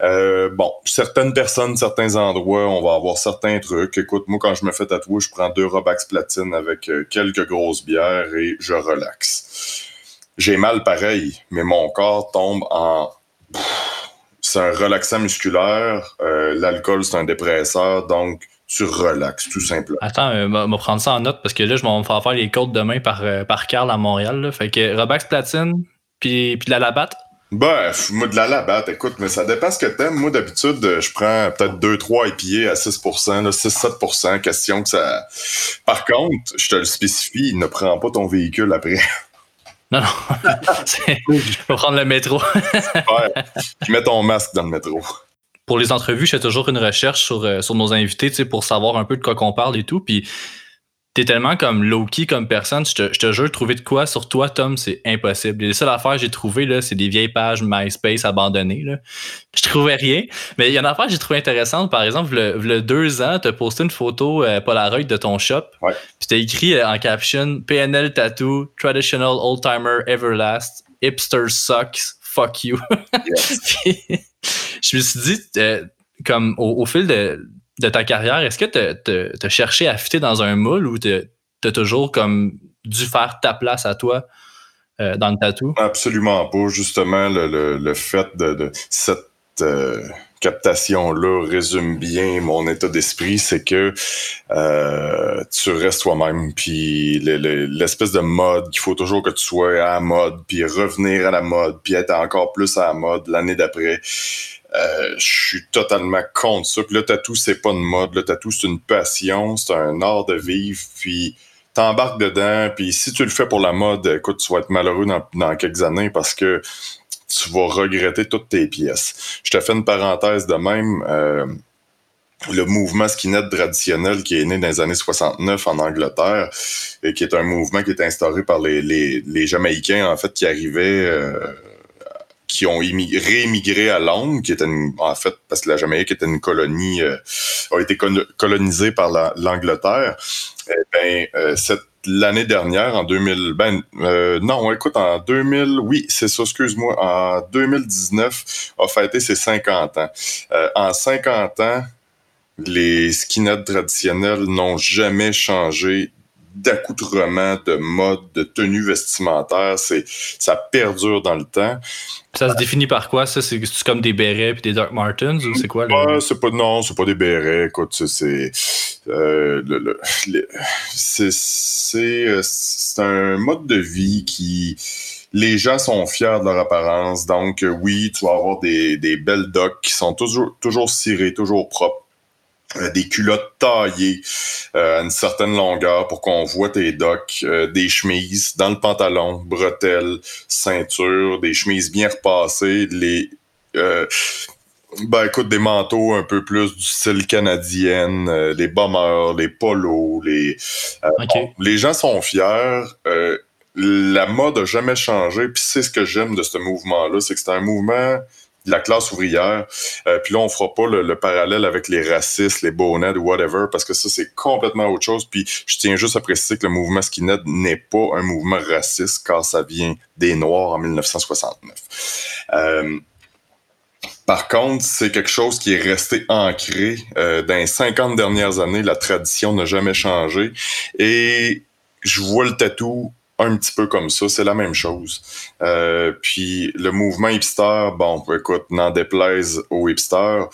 Euh, bon, certaines personnes, certains endroits, on va avoir certains trucs. Écoute, moi, quand je me fais tatouer, je prends deux Robax platine avec euh, quelques grosses bières et je relaxe. J'ai mal pareil, mais mon corps tombe en... C'est un relaxant musculaire. Euh, l'alcool, c'est un dépresseur, donc tu relaxes, tout simplement. Attends, on va prendre ça en note parce que là, je vais me faire faire les côtes demain par, par Carl à Montréal. Fait que Robax platine, puis, de la labatte. Bref, moi de la labatte, écoute, mais ça dépend ce que t'aimes. Moi, d'habitude, je prends peut-être 2-3 épillés à 6% 6-7% question que ça. Par contre, je te le spécifie, ne prends pas ton véhicule après. [laughs] Non, non. [laughs] Faut prendre le métro. ouais. Puis mets ton masque dans le métro. Pour les entrevues, je fais toujours une recherche sur, euh, sur nos invités, pour savoir un peu de quoi qu'on parle et tout. Puis t'es tellement comme low-key comme personne, je te, je te jure, trouver de quoi sur toi, Tom, c'est impossible. Les seules affaires que j'ai trouvées, là, c'est des vieilles pages MySpace abandonnées. Là. Je trouvais rien. Mais il y a une affaire que j'ai trouvé intéressante. Par exemple, le, le deux ans, t'as posté une photo euh, Polaroid de ton shop. Ouais. Puis t'as écrit euh, en caption PNL Tattoo, Traditional Old-Timer Everlast, Hipster Sucks, fuck you. [laughs] je me suis dit, euh, comme au fil de de ta carrière, est-ce que tu as cherché à fitter dans un moule ou tu as toujours comme dû faire ta place à toi euh, dans le tatou? Absolument pas. Justement, le, fait de, cette euh, captation-là résume bien mon état d'esprit, c'est que euh, tu restes toi-même, puis l'espèce de mode qu'il faut toujours que tu sois à mode, puis revenir à la mode, puis être encore plus à la mode l'année d'après. Euh, je suis totalement contre ça. Puis le tatou, c'est pas une mode. Le tatou, c'est une passion, c'est un art de vivre. Puis t'embarques dedans. Puis si tu le fais pour la mode, écoute, tu vas être malheureux dans, quelques années parce que tu vas regretter toutes tes pièces. Je te fais une parenthèse de même. Euh, le mouvement skinhead traditionnel qui est né dans les années 69 en Angleterre et qui est un mouvement qui est instauré par les, Jamaïcains en fait qui arrivaient euh, qui ont réémigré à Londres, qui était en fait parce que la Jamaïque était une colonie, euh, a été colonisée par l'Angleterre. Eh ben, euh, cette l'année dernière, en 2000, ben euh, non, écoute, en 2000, oui, c'est ça, excuse-moi, en 2019, a fêté ses 50 ans. en 50 ans, les skinheads traditionnels n'ont jamais changé d'accoutrement, de mode, de tenue vestimentaire. C'est, ça perdure dans le temps. Ça se définit par quoi, ça? C'est comme des bérets puis des Dark Martens ou c'est quoi? c'est pas, non, c'est pas des bérets. Écoute, c'est, euh, c'est, c'est, un mode de vie qui, les gens sont fiers de leur apparence. Donc, euh, oui, tu vas avoir des, des belles docks qui sont toujours, toujours cirées, toujours propres des culottes taillées euh, à une certaine longueur pour qu'on voit tes docks, euh, des chemises dans le pantalon, bretelles, ceinture, des chemises bien repassées, les ben écoute, des manteaux un peu plus du style canadien, les bombers, les polos, les les gens sont fiers. la mode a jamais changé, puis c'est ce que j'aime de ce mouvement-là, c'est que c'est un mouvement la classe ouvrière. Euh, puis là, on fera pas le, parallèle avec les racistes, les bonnets ou whatever, parce que ça, c'est complètement autre chose. Puis je tiens juste à préciser que le mouvement skinhead n'est pas un mouvement raciste, car ça vient des Noirs en 1969. Euh, par contre, c'est quelque chose qui est resté ancré. Euh, dans les 50 dernières années, la tradition n'a jamais changé. Et je vois le tatou un petit peu comme ça, c'est la même chose. Euh, puis le mouvement hipster, bon, écoute, n'en déplaise aux hipsters,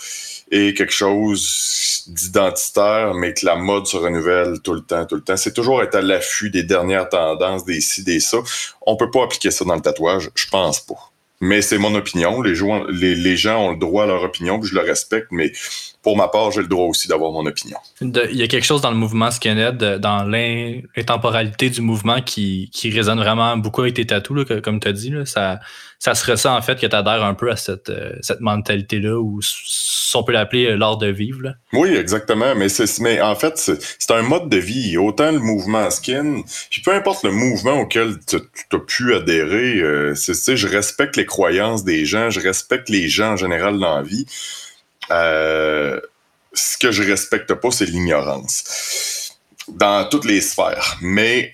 est quelque chose d'identitaire, mais que la mode se renouvelle tout le temps, tout le temps. C'est toujours être à l'affût des dernières tendances, des ci, des ça. On peut pas appliquer ça dans le tatouage, je pense pas. Mais c'est mon opinion. Les, gens, ont le droit à leur opinion, puis je le respecte, mais pour ma part, j'ai le droit aussi d'avoir mon opinion. il y a quelque chose dans le mouvement skinhead, dans l'intemporalité du mouvement qui, résonne vraiment beaucoup avec tes tatous, comme tu as dit. ça, ça se ressent en fait que tu adhères un peu à cette, euh, cette mentalité-là, ou si on peut l'appeler euh, l'art de vivre. Oui, exactement. Mais, mais en fait, c'est un mode de vie. Autant le mouvement skin, puis peu importe le mouvement auquel tu as pu adhérer, euh, je respecte les croyances des gens, je respecte les gens en général dans la vie. Ce que je respecte pas, c'est l'ignorance. Dans toutes les sphères. Mais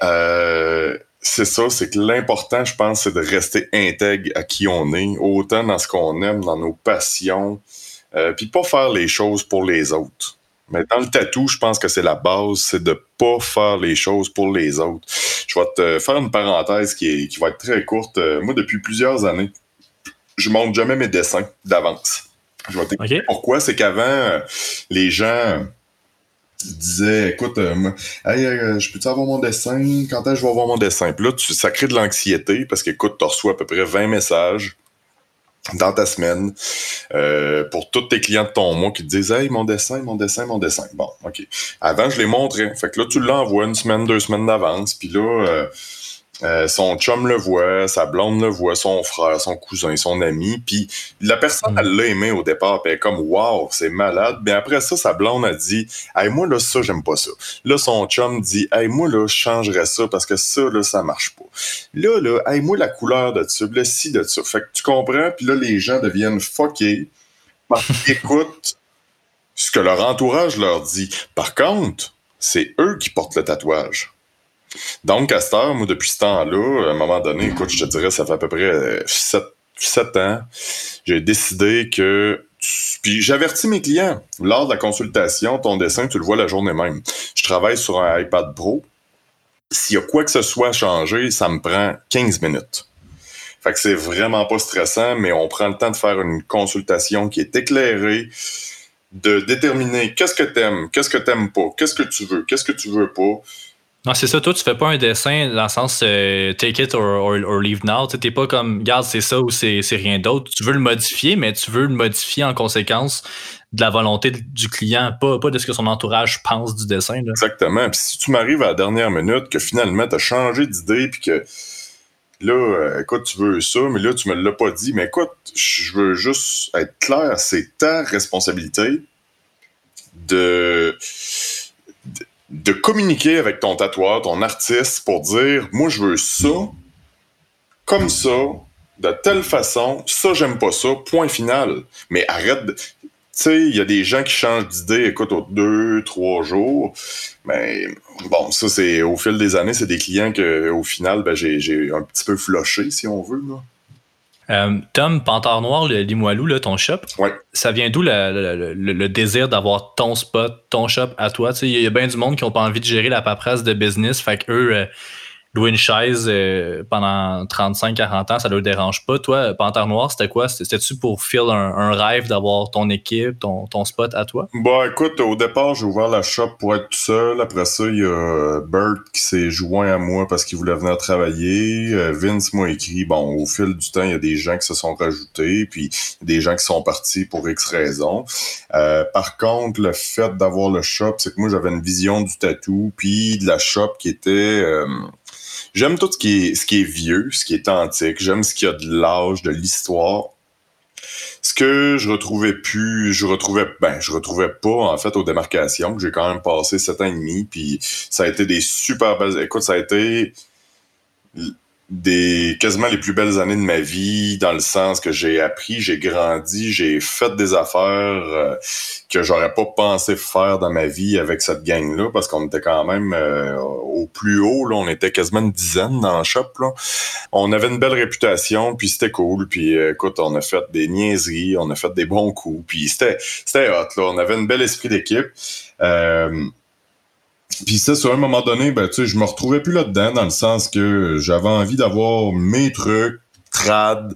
c'est ça, c'est que l'important, je pense, c'est de rester intègre à qui on est, autant dans ce qu'on aime, dans nos passions, euh, puis pas faire les choses pour les autres. Mais dans le tatou, je pense que c'est la base, c'est de pas faire les choses pour les autres. Je vais te faire une parenthèse qui, qui va être très courte. Euh, moi, depuis plusieurs années, je montre jamais mes dessins d'avance. Je vais pourquoi. C'est qu'avant, euh, les gens disaient écoute, euh, je peux-tu avoir mon dessin? Quand est-ce que je vais avoir mon dessin? Puis là, ça crée de l'anxiété parce que, écoute, tu reçois à peu près 20 messages dans ta semaine euh, pour tous tes clients de ton mois qui te disent Hey, mon dessin, mon dessin, mon dessin. Bon, OK. Avant, je les montrais. Fait que là, tu l'envoies une semaine, deux semaines d'avance. Puis là, euh, son chum le voit, sa blonde le voit, son frère, son cousin, son ami. Puis la personne, elle l'a aimé au départ, puis elle est comme Wow, c'est malade. Mais après ça, sa blonde a dit Hey, moi, là, ça, j'aime pas ça. Là, son chum dit Hey, moi, là, je changerais ça parce que ça, là, ça marche pas. Là, là, hey, moi, la couleur de ça, le ci de ça. Fait que tu comprends, puis là, les gens deviennent fuckés parce qu'ils [laughs] écoutent ce que leur entourage leur dit. Par contre, c'est eux qui portent le tatouage. Donc, à cette heure, moi, depuis ce temps-là, à un moment donné, écoute, je te dirais, ça fait à peu près 7, ans, j'ai décidé que puis j'avertis mes clients, lors de la consultation, ton dessin, tu le vois la journée même. Je travaille sur un iPad Pro. S'il y a quoi que ce soit à ça me prend 15 minutes. Fait que c'est vraiment pas stressant, mais on prend le temps de faire une consultation qui est éclairée, de déterminer qu'est-ce que t'aimes, qu'est-ce que t'aimes pas, qu'est-ce que tu veux, qu'est-ce que tu veux pas. Non, c'est ça. Toi, tu fais pas un dessin dans le sens euh, take it or, leave now. Tu n'es pas comme, garde, c'est ça ou c'est rien d'autre. Tu veux le modifier, mais tu veux le modifier en conséquence de la volonté du client, pas, pas de ce que son entourage pense du dessin. Exactement. Puis si tu m'arrives à la dernière minute, que finalement, tu as changé d'idée, puis que là, euh, écoute, tu veux ça, mais là, tu me l'as pas dit. Mais écoute, je veux juste être clair, c'est ta responsabilité de de communiquer avec ton tatoueur, ton artiste, pour dire moi je veux ça, comme ça, de telle façon, ça j'aime pas ça, point final. Mais arrête de. Tu sais, il y a des gens qui changent d'idée, écoute, aux deux, trois jours. Mais bon, ça, c'est au fil des années, c'est des clients que au final, ben, j'ai un petit peu floché, si on veut. Là. Euh, Tom, Panthère Noir, le Limoilou, là, ton shop, ça vient d'où le, désir d'avoir ton spot, ton shop à toi? Il y, a bien du monde qui n'ont pas envie de gérer la paperasse de business, fait qu'eux, euh, louer une chaise euh, pendant 35-40 ans, ça ne leur dérange pas. Toi, Panthère Noir, c'était quoi? C'était-tu pour filer un, rêve d'avoir ton équipe, ton, spot à toi? Bah écoute, au départ, j'ai ouvert la shop pour être tout seul. Après ça, il y a Bert qui s'est joint à moi parce qu'il voulait venir travailler. Euh, Vince m'a écrit, bon, au fil du temps, il y a des gens qui se sont rajoutés, puis des gens qui sont partis pour X raisons. Euh, par contre, le fait d'avoir le shop, c'est que moi, j'avais une vision du tatou, puis de la shop qui était... J'aime tout ce qui, est, ce qui est vieux, ce qui est antique. J'aime ce qui a de l'âge, de l'histoire. Ce que je retrouvais plus, je retrouvais, ben, je retrouvais pas, en fait, aux démarcations, j'ai quand même passé sept ans et demi, puis ça a été des super belles, écoute, ça a été des quasiment les plus belles années de ma vie dans le sens que j'ai appris, j'ai grandi, j'ai fait des affaires euh, que j'aurais pas pensé faire dans ma vie avec cette gang là parce qu'on était quand même euh, au plus haut là, on était quasiment une dizaine dans le shop là. On avait une belle réputation puis c'était cool puis euh, écoute, on a fait des niaiseries, on a fait des bons coups puis c'était c'était hot là, on avait un bel esprit d'équipe. Puis ça, sur un moment donné, ben, tu sais, je me retrouvais plus là-dedans, dans le sens que j'avais envie d'avoir mes trucs trad.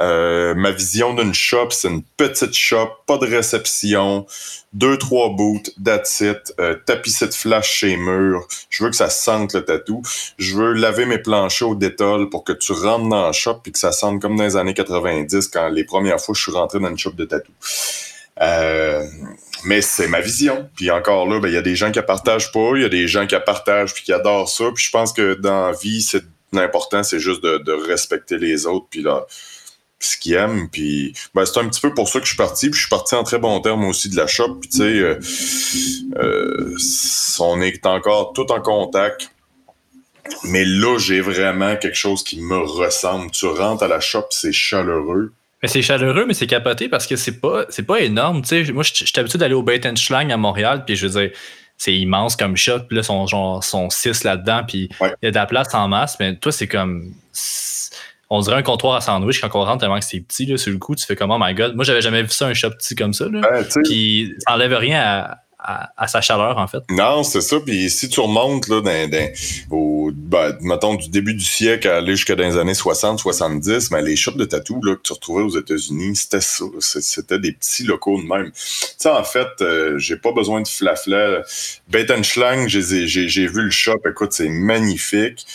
Euh, ma vision d'une shop, c'est une petite shop, pas de réception, deux, trois boots, that's it, euh, de flash chez mur. Je veux que ça sente le tatou. Je veux laver mes planchers au détol pour que tu rentres dans la shop et que ça sente comme dans les années 90 quand les premières fois je suis rentré dans une shop de tatou. Euh, mais c'est ma vision. Puis encore là, ben, il y a des gens qui la partagent pas, il y a des gens qui partagent puis qui adorent ça. Puis je pense que dans la vie, c'est l'important, c'est juste de, respecter les autres puis ce qu'ils aiment. Puis ben, c'est un petit peu pour ça que je suis parti. Puis je suis parti en très bon terme aussi de la shop. Puis tu sais, euh, euh, on est encore tout en contact. Mais là, j'ai vraiment quelque chose qui me ressemble. Tu rentres à la shop, c'est chaleureux. Mais c'est chaleureux, mais c'est capoté parce que c'est pas, c'est pas énorme. Moi, je suis habitué d'aller au Bait Schlang à Montréal, puis je veux dire, c'est immense comme shop, puis là, sont genre sont six là-dedans, puis il y a de la place en masse, mais toi, c'est comme. On dirait un comptoir à sandwich quand on rentre tellement que c'est petit, là, sur le coup, tu fais comme, oh my god. Moi, j'avais jamais vu ça, un shop petit comme ça, là. puis ça enlève rien à, à, sa chaleur, en fait. Non, c'est ça. Puis si tu remontes là, dans, au, ben, mettons, du début du siècle à aller jusqu'à dans les années 60, 70, mais les shops de tatou là, que tu retrouvais aux États-Unis, c'était ça. C'était des petits locaux de même. Tu en fait, euh, j'ai pas besoin de flafla. Bait Schlang, j'ai vu le shop. Écoute, c'est magnifique.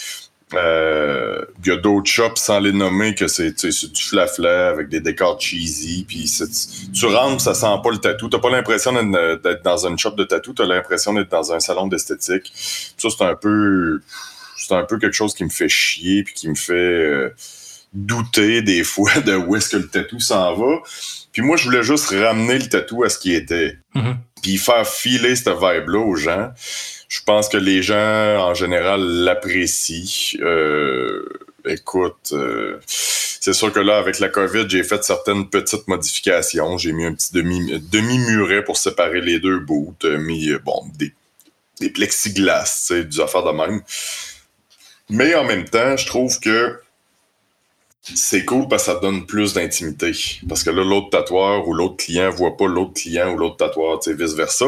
Euh, il y a d'autres shops sans les nommer que c'est du flafla avec des décors cheesy. Puis tu rentres, ça sent pas le tatou. T'as pas l'impression d'être dans une shop de tatou, t'as l'impression d'être dans un salon d'esthétique. Ça, c'est un peu. C'est un peu quelque chose qui me fait chier puis qui me fait euh, douter des [laughs] fois de où est-ce que le tatou s'en va. Puis moi, je voulais juste ramener le tatou à ce qui était. Mm-hmm. Puis faire filer cette vibe-là aux gens je pense que les gens, en général, l'apprécient. Euh, écoute, euh, c'est sûr que là, avec la COVID, j'ai fait certaines petites modifications. J'ai mis un petit demi, demi-muret pour séparer les deux bouts, euh, mis, bon, des, des plexiglas, des affaires de même. Mais en même temps, je trouve que c'est cool parce que ça donne plus d'intimité. Parce que là, l'autre tatoueur ou l'autre client voit pas l'autre client ou l'autre tatoueur, tu sais, vice-versa.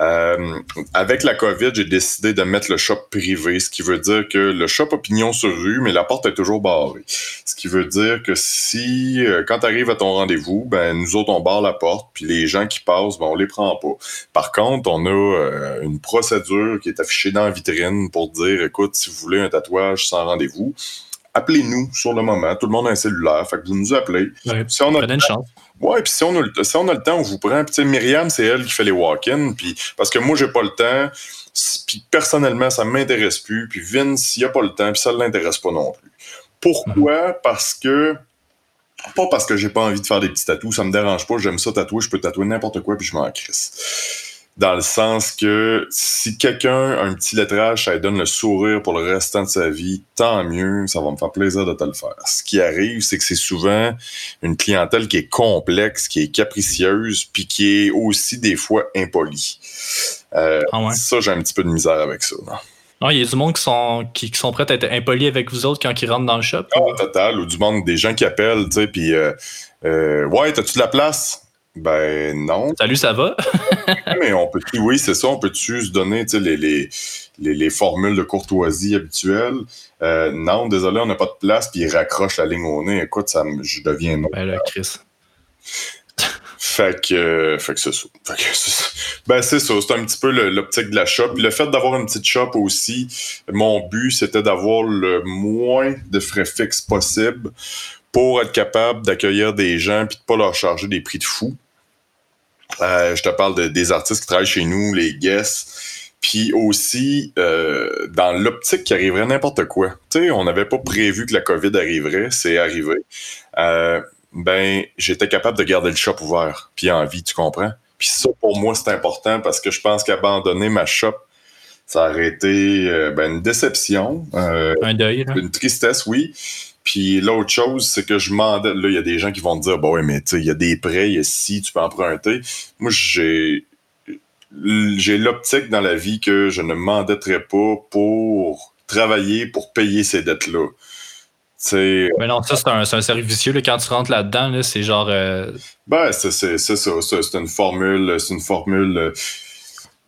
Euh, avec la COVID, j'ai décidé de mettre le shop privé, ce qui veut dire que le shop opinion sur rue, mais la porte est toujours barrée. Ce qui veut dire que si, euh, quand tu arrives à ton rendez-vous, ben, nous autres, on barre la porte, puis les gens qui passent, ben, on les prend pas. Par contre, on a euh, une procédure qui est affichée dans la vitrine pour dire, écoute, si vous voulez un tatouage sans rendez-vous, appelez-nous sur le moment. Tout le monde a un cellulaire, fait que vous nous appelez. si on a une chance. Ouais, puis si on, a le, si on a le temps, on vous prend. Puis Myriam, c'est elle qui fait les walk-ins. Puis parce que moi, j'ai pas le temps. Puis personnellement, ça m'intéresse plus. Puis Vince, il a pas le temps. Puis ça ne l'intéresse pas non plus. Pourquoi? Mhm. Parce que pas parce que j'ai pas envie de faire des petits tatous, ça me dérange pas, j'aime ça tatouer, je peux tatouer n'importe quoi puis je m'en crisse dans le sens que si quelqu'un a un petit lettrage, ça lui donne le sourire pour le restant de sa vie, tant mieux, ça va me faire plaisir de te le faire. Ce qui arrive, c'est que c'est souvent une clientèle qui est complexe, qui est capricieuse, puis qui est aussi des fois impolie. Euh, ah Ça, j'ai un petit peu de misère avec ça. Non? il y a du monde qui sont, qui, sont prêts à être impolis avec vous autres quand ils rentrent dans le shop. Ah, total. Ou du monde, des gens qui appellent, tu sais, puis euh, euh, Ouais, t'as-tu de la place? Ben non. Salut, ça va? [laughs] mais on peut oui, c'est ça, on peut-tu se donner les, les, les, les, formules de courtoisie habituelles? Euh, non, désolé, on n'a pas de place, puis il raccroche la ligne au nez. Écoute, ça, je deviens non. Ben là, Chris. Fait que, fait que c'est ça. Fait que ben c'est ça, c'est un petit peu l'optique de la shop. le fait d'avoir une petite shop aussi, mon but c'était d'avoir le moins de frais fixes possible pour être capable d'accueillir des gens puis de pas leur charger des prix de fou. Euh, je te parle des artistes qui travaillent chez nous, les guests. Puis aussi, euh, dans l'optique qui arriverait n'importe quoi. Tu sais, on n'avait pas prévu que la COVID arriverait, c'est arrivé. Euh, ben, j'étais capable de garder le shop ouvert, puis en vie, tu comprends? Puis ça, pour moi, c'est important parce que je pense qu'abandonner ma shop, ça aurait été ben, une déception. Un deuil. Une tristesse, oui. Puis l'autre chose, c'est que je m'en... Là, il y a des gens qui vont te dire, bah ouais, mais tu sais, il y a des prêts, ici, tu peux emprunter. Moi, j'ai j'ai l'optique dans la vie que je ne m'endetterai pas pour travailler pour payer ces dettes-là. Mais non, ça, c'est un, un cercle vicieux. Là, quand tu rentres là-dedans, c'est genre. Euh... Ben, c'est ça. C'est une formule. C'est une formule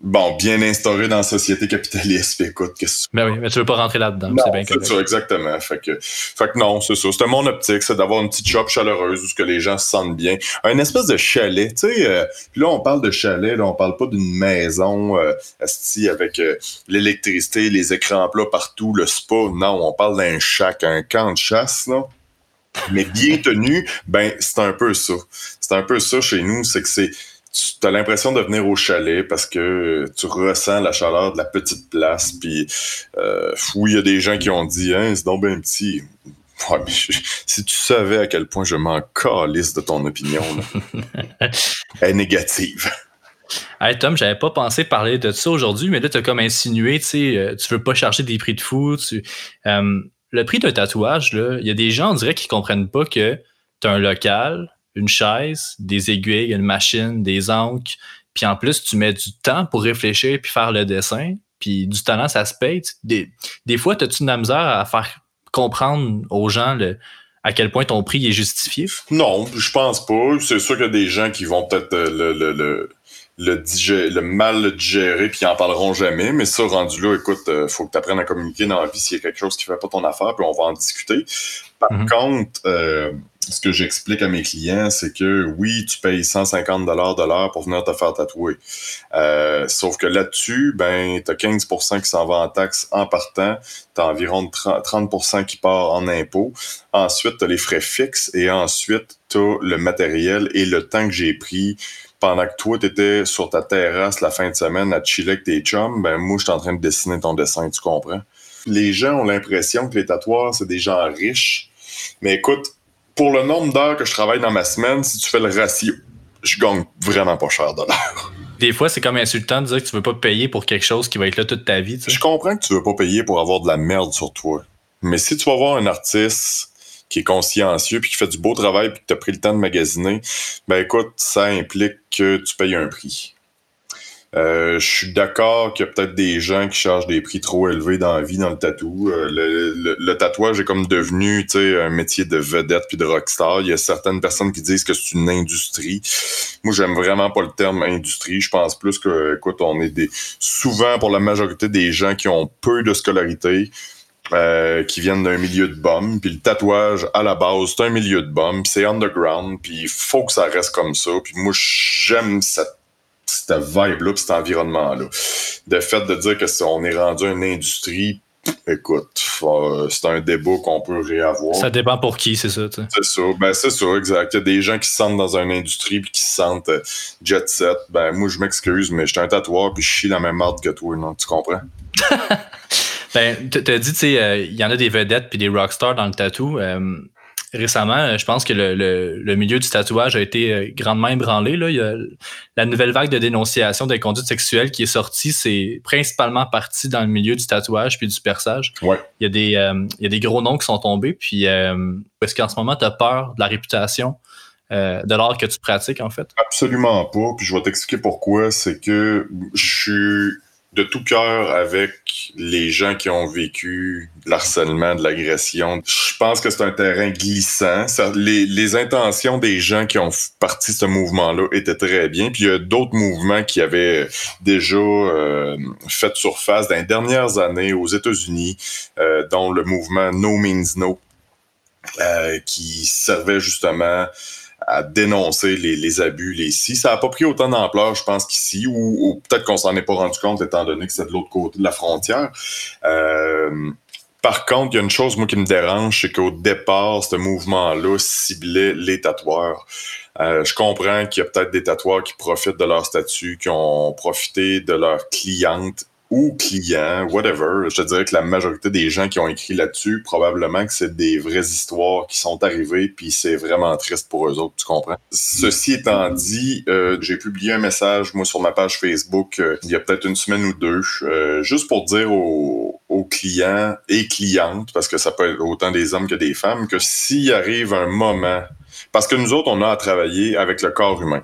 bon, bien instauré dans la société capitaliste. écoute, qu'est-ce que Ben oui, mais tu veux pas rentrer là-dedans. C'est bien C'est ça, exactement. Fait que, fait que non, c'est ça. C'était mon optique, c'est d'avoir une petite shop chaleureuse où que les gens se sentent bien. Un espèce de chalet, tu sais. Euh, là, on parle de chalet, là, on parle pas d'une maison euh, avec euh, l'électricité, les écrans plats partout, le spa. Non, on parle d'un chac, un camp de chasse, là. Mais bien tenu, ben, c'est un peu ça. C'est un peu ça chez nous, c'est que c'est tu as l'impression de venir au chalet parce que tu ressens la chaleur de la petite place. Puis, euh, oui, il y a des gens qui ont dit, hein, c'est donc bien petit. si tu savais à quel point je m'en calisse de ton opinion, [laughs] elle est négative. Hey Tom, j'avais pas pensé parler de ça aujourd'hui, mais là, tu as comme insinué, tu sais, euh, tu veux pas charger des prix de fou. Euh, le prix d'un tatouage, il y a des gens, on dirait, qui comprennent pas que tu as un local, une chaise, des aiguilles, une machine, des encres, puis en plus, tu mets du temps pour réfléchir puis faire le dessin, puis du talent, ça se paye. Des, des fois, as-tu de la misère à faire comprendre aux gens le, à quel point ton prix est justifié? Non, je pense pas. C'est sûr qu'il y a des gens qui vont peut-être euh, le, le, mal le digérer puis en parleront jamais. Mais ça, rendu là, écoute, euh, faut que tu apprennes à communiquer dans la vie s'il y a quelque chose qui fait pas ton affaire, puis on va en discuter. Par mm-hmm. contre, euh, ce que j'explique à mes clients, c'est que oui, tu payes 150 dollars de l'heure pour venir te faire tatouer. Euh, sauf que là-dessus, ben, tu as 15% qui s'en va en taxes en partant, tu as environ 30%, qui part en impôts. Ensuite, tu as les frais fixes et ensuite, tu as le matériel et le temps que j'ai pris pendant que toi, tu étais sur ta terrasse la fin de semaine à chiller avec tes chums, ben moi, je suis en train de dessiner ton dessin, tu comprends? Les gens ont l'impression que les tatoueurs, c'est des gens riches. Mais écoute, pour le nombre d'heures que je travaille dans ma semaine, si tu fais le ratio, je gagne vraiment pas cher de l'heure. Des fois, c'est comme insultant de dire que tu veux pas payer pour quelque chose qui va être là toute ta vie. Je comprends que tu veux pas payer pour avoir de la merde sur toi. Mais si tu vas voir un artiste qui est consciencieux puis qui fait du beau travail puis que tu as pris le temps de magasiner, ben écoute, ça implique que tu payes un prix. Euh, je suis d'accord qu'il y a peut-être des gens qui chargent des prix trop élevés dans la vie, dans le tatou. Euh, le, tatouage est comme devenu un métier de vedette puis de rockstar. Il y a certaines personnes qui disent que c'est une industrie. Moi, j'aime vraiment pas le terme industrie. Je pense plus que, écoute, on est des souvent pour la majorité des gens qui ont peu de scolarité. Euh, qui viennent d'un milieu de bombe, puis le tatouage à la base c'est un milieu de bombe, c'est underground, puis il faut que ça reste comme ça. Puis moi j'aime cette cette vibe-là, cet environnement-là. Le fait de dire que on est rendu une industrie, écoute, c'est un débat qu'on peut réavoir. Ça dépend pour qui, c'est ça. C'est ça, ben c'est ça, exact. Il y a des gens qui se sentent dans une industrie puis qui se sentent euh, jet set. Ben moi, je m'excuse, mais j'étais un tatoueur puis je chie la même marde que toi, non? Tu comprends? [laughs] ben, t'as dit, tu sais, euh, il y en a des vedettes puis des rockstars dans le tatou. Récemment, euh, je pense que le, milieu du tatouage a été euh, grandement ébranlé. Là. Il y a la nouvelle vague de dénonciation des conduites sexuelles qui est sortie, c'est principalement parti dans le milieu du tatouage puis du perçage. Ouais. Il, y a des, euh, il y a des gros noms qui sont tombés. Puis est-ce qu'en ce moment, tu as peur de la réputation de l'art que tu pratiques, en fait? Absolument pas. Puis je vais t'expliquer pourquoi. C'est que je suis de tout cœur avec les gens qui ont vécu l'harcèlement, de l'agression. Je pense que c'est un terrain glissant. les, intentions des gens qui ont parti ce mouvement-là étaient très bien. Puis il y a d'autres mouvements qui avaient déjà euh, fait surface dans les dernières années aux États-Unis, euh, dont le mouvement No Means No, euh, qui servait justement à dénoncer les, abus, les si. Ça n'a pas pris autant d'ampleur, je pense, qu'ici, ou, peut-être qu'on s'en est pas rendu compte étant donné que c'est de l'autre côté de la frontière. Euh, par contre, il y a une chose, moi, qui me dérange, c'est qu'au départ, ce mouvement-là ciblait les tatoueurs. Euh, je comprends qu'il y a peut-être des tatoueurs qui profitent de leur statut, qui ont profité de leurs clientes ou clients, whatever. Je te dirais que la majorité des gens qui ont écrit là-dessus, probablement que c'est des vraies histoires qui sont arrivées, puis c'est vraiment triste pour eux autres, tu comprends? Ceci étant dit, euh, j'ai publié un message, moi, sur ma page Facebook, euh, il y a peut-être une semaine ou deux, euh, juste pour dire aux, aux, clients et clientes, parce que ça peut être autant des hommes que des femmes, que s'il arrive un moment, parce que nous autres, on a à travailler avec le corps humain.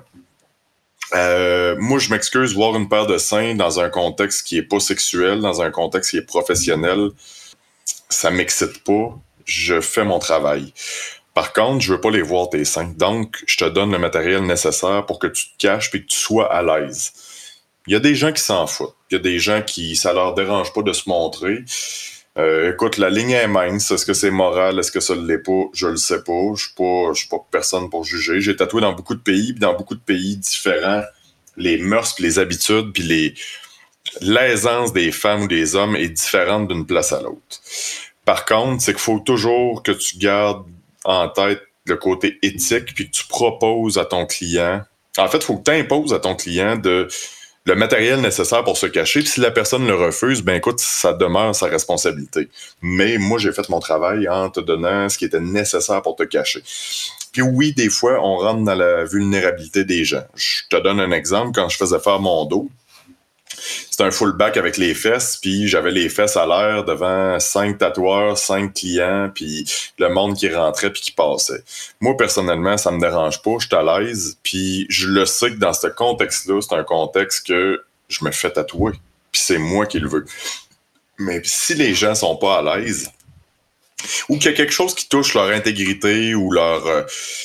Euh, moi, je m'excuse, voir une paire de seins dans un contexte qui est pas sexuel, dans un contexte qui est professionnel, ça m'excite pas. Je fais mon travail. Par contre, je veux pas les voir tes seins. Donc, je te donne le matériel nécessaire pour que tu te caches et que tu sois à l'aise. Il y a des gens qui s'en foutent. Il y a des gens qui, ça leur dérange pas de se montrer. Euh, écoute, la ligne est mince. Est-ce que c'est moral? Est-ce que ça ne l'est pas? Je le sais pas. Je je suis pas personne pour juger. J'ai tatoué dans beaucoup de pays, puis dans beaucoup de pays différents, les mœurs, puis les habitudes, puis l'aisance des femmes ou des hommes est différente d'une place à l'autre. Par contre, c'est qu'il faut toujours que tu gardes en tête le côté éthique, puis que tu proposes à ton client. En fait, il faut que tu imposes à ton client de le matériel nécessaire pour se cacher. Si la personne le refuse, ben écoute, ça demeure sa responsabilité. Mais moi, j'ai fait mon travail en te donnant ce qui était nécessaire pour te cacher. Puis oui, des fois, on rentre dans la vulnérabilité des gens. Je te donne un exemple. Quand je faisais faire mon dos, c'était un fullback avec les fesses, puis j'avais les fesses à l'air devant cinq tatoueurs, cinq clients, puis le monde qui rentrait puis qui passait. Moi, personnellement, ça me dérange pas, je suis à l'aise, puis je le sais que dans ce contexte-là, c'est un contexte que je me fais tatouer, puis c'est moi qui le veux. Mais si les gens sont pas à l'aise, ou qu'il y a quelque chose qui touche leur intégrité ou leur euh,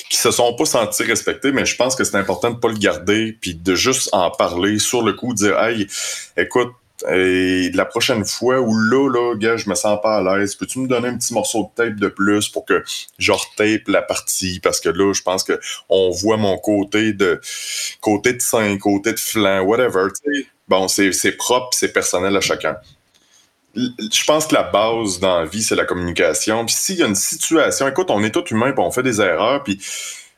qui se sont pas sentis respectés, mais je pense que c'est important de pas le garder puis de juste en parler sur le coup, dire hey, écoute, et la prochaine fois où là, là, gars, je me sens pas à l'aise, peux-tu me donner un petit morceau de tape de plus pour que je retape la partie? Parce que là, je pense que on voit mon côté de côté de sein, côté de flanc, whatever. Bon, c'est propre, c'est personnel à chacun je pense que la base dans la vie, c'est la communication. Puis s'il y a une situation, écoute, on est tout humain, puis on fait des erreurs, puis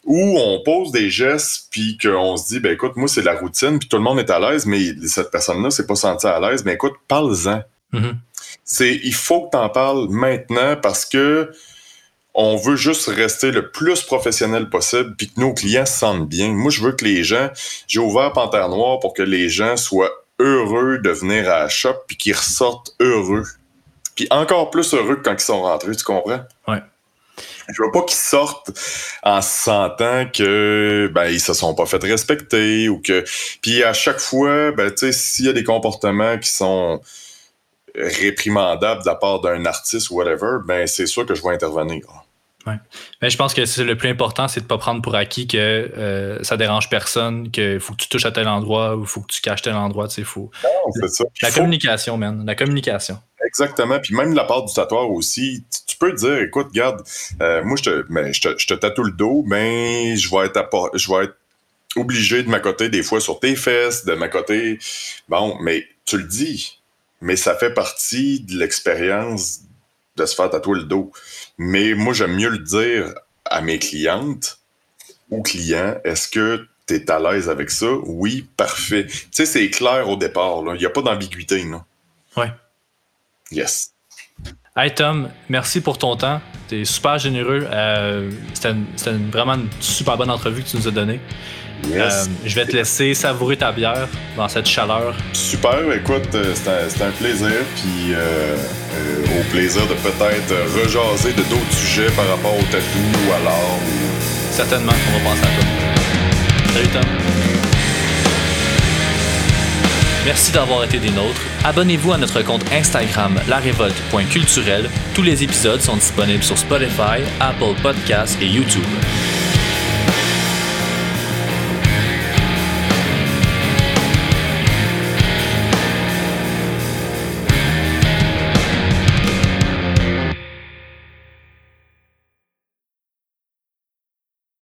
où on pose des gestes, puis qu'on se dit, ben écoute, moi, c'est la routine, puis tout le monde est à l'aise, mais cette personne-là s'est pas sentie à l'aise, mais écoute, parle-en. Mm-hmm. C'est, il faut que tu en parles maintenant parce que on veut juste rester le plus professionnel possible puis que nos clients se sentent bien. Moi, je veux que les gens, j'ai ouvert Panthère Noire pour que les gens soient heureux de venir à la shop puis qu'ils ressortent heureux. Puis encore plus heureux que quand ils sont rentrés, tu comprends? Ouais. Je veux pas qu'ils sortent en se sentant que ben ils se sont pas fait respecter ou que puis à chaque fois ben tu sais s'il y a des comportements qui sont réprimandables de la part d'un artiste ou whatever ben c'est sûr que je vais intervenir. Ouais. Mais je pense que c'est le plus important, c'est de ne pas prendre pour acquis que euh, ça dérange personne, qu'il faut que tu touches à tel endroit ou il faut que tu caches tel endroit. Tu sais, faut... Non, ça. La communication, man. La communication. Exactement. Puis même de la part du tatoueur aussi, tu peux dire, écoute, regarde, euh, moi je te, mais je, te, je te tatoue le dos, mais je vais être je vais être obligé de m'accoter des fois sur tes fesses, de m'accoter. Bon, mais tu le dis. Mais ça fait partie de l'expérience de se faire tatouer le dos. Mais moi, j'aime mieux le dire à mes clientes ou clients, est-ce que tu es à l'aise avec ça? Oui, parfait. Tu sais, c'est clair au départ. Il n'y a pas d'ambiguïté. Oui. Yes. Hey Tom, merci pour ton temps. Tu es super généreux. Euh, C'était vraiment une super bonne entrevue que tu nous as donnée. Euh, je vais te laisser savourer ta bière dans cette chaleur. Super, écoute, euh, c'était un, plaisir. Puis euh, au plaisir de peut-être rejaser de d'autres sujets par rapport au tatou ou à l'art. Certainement, on va penser à toi. Salut Tom. Merci d'avoir été des nôtres. Abonnez-vous à notre compte Instagram larévolte.culturel. Tous les épisodes sont disponibles sur Spotify, Apple Podcasts et YouTube.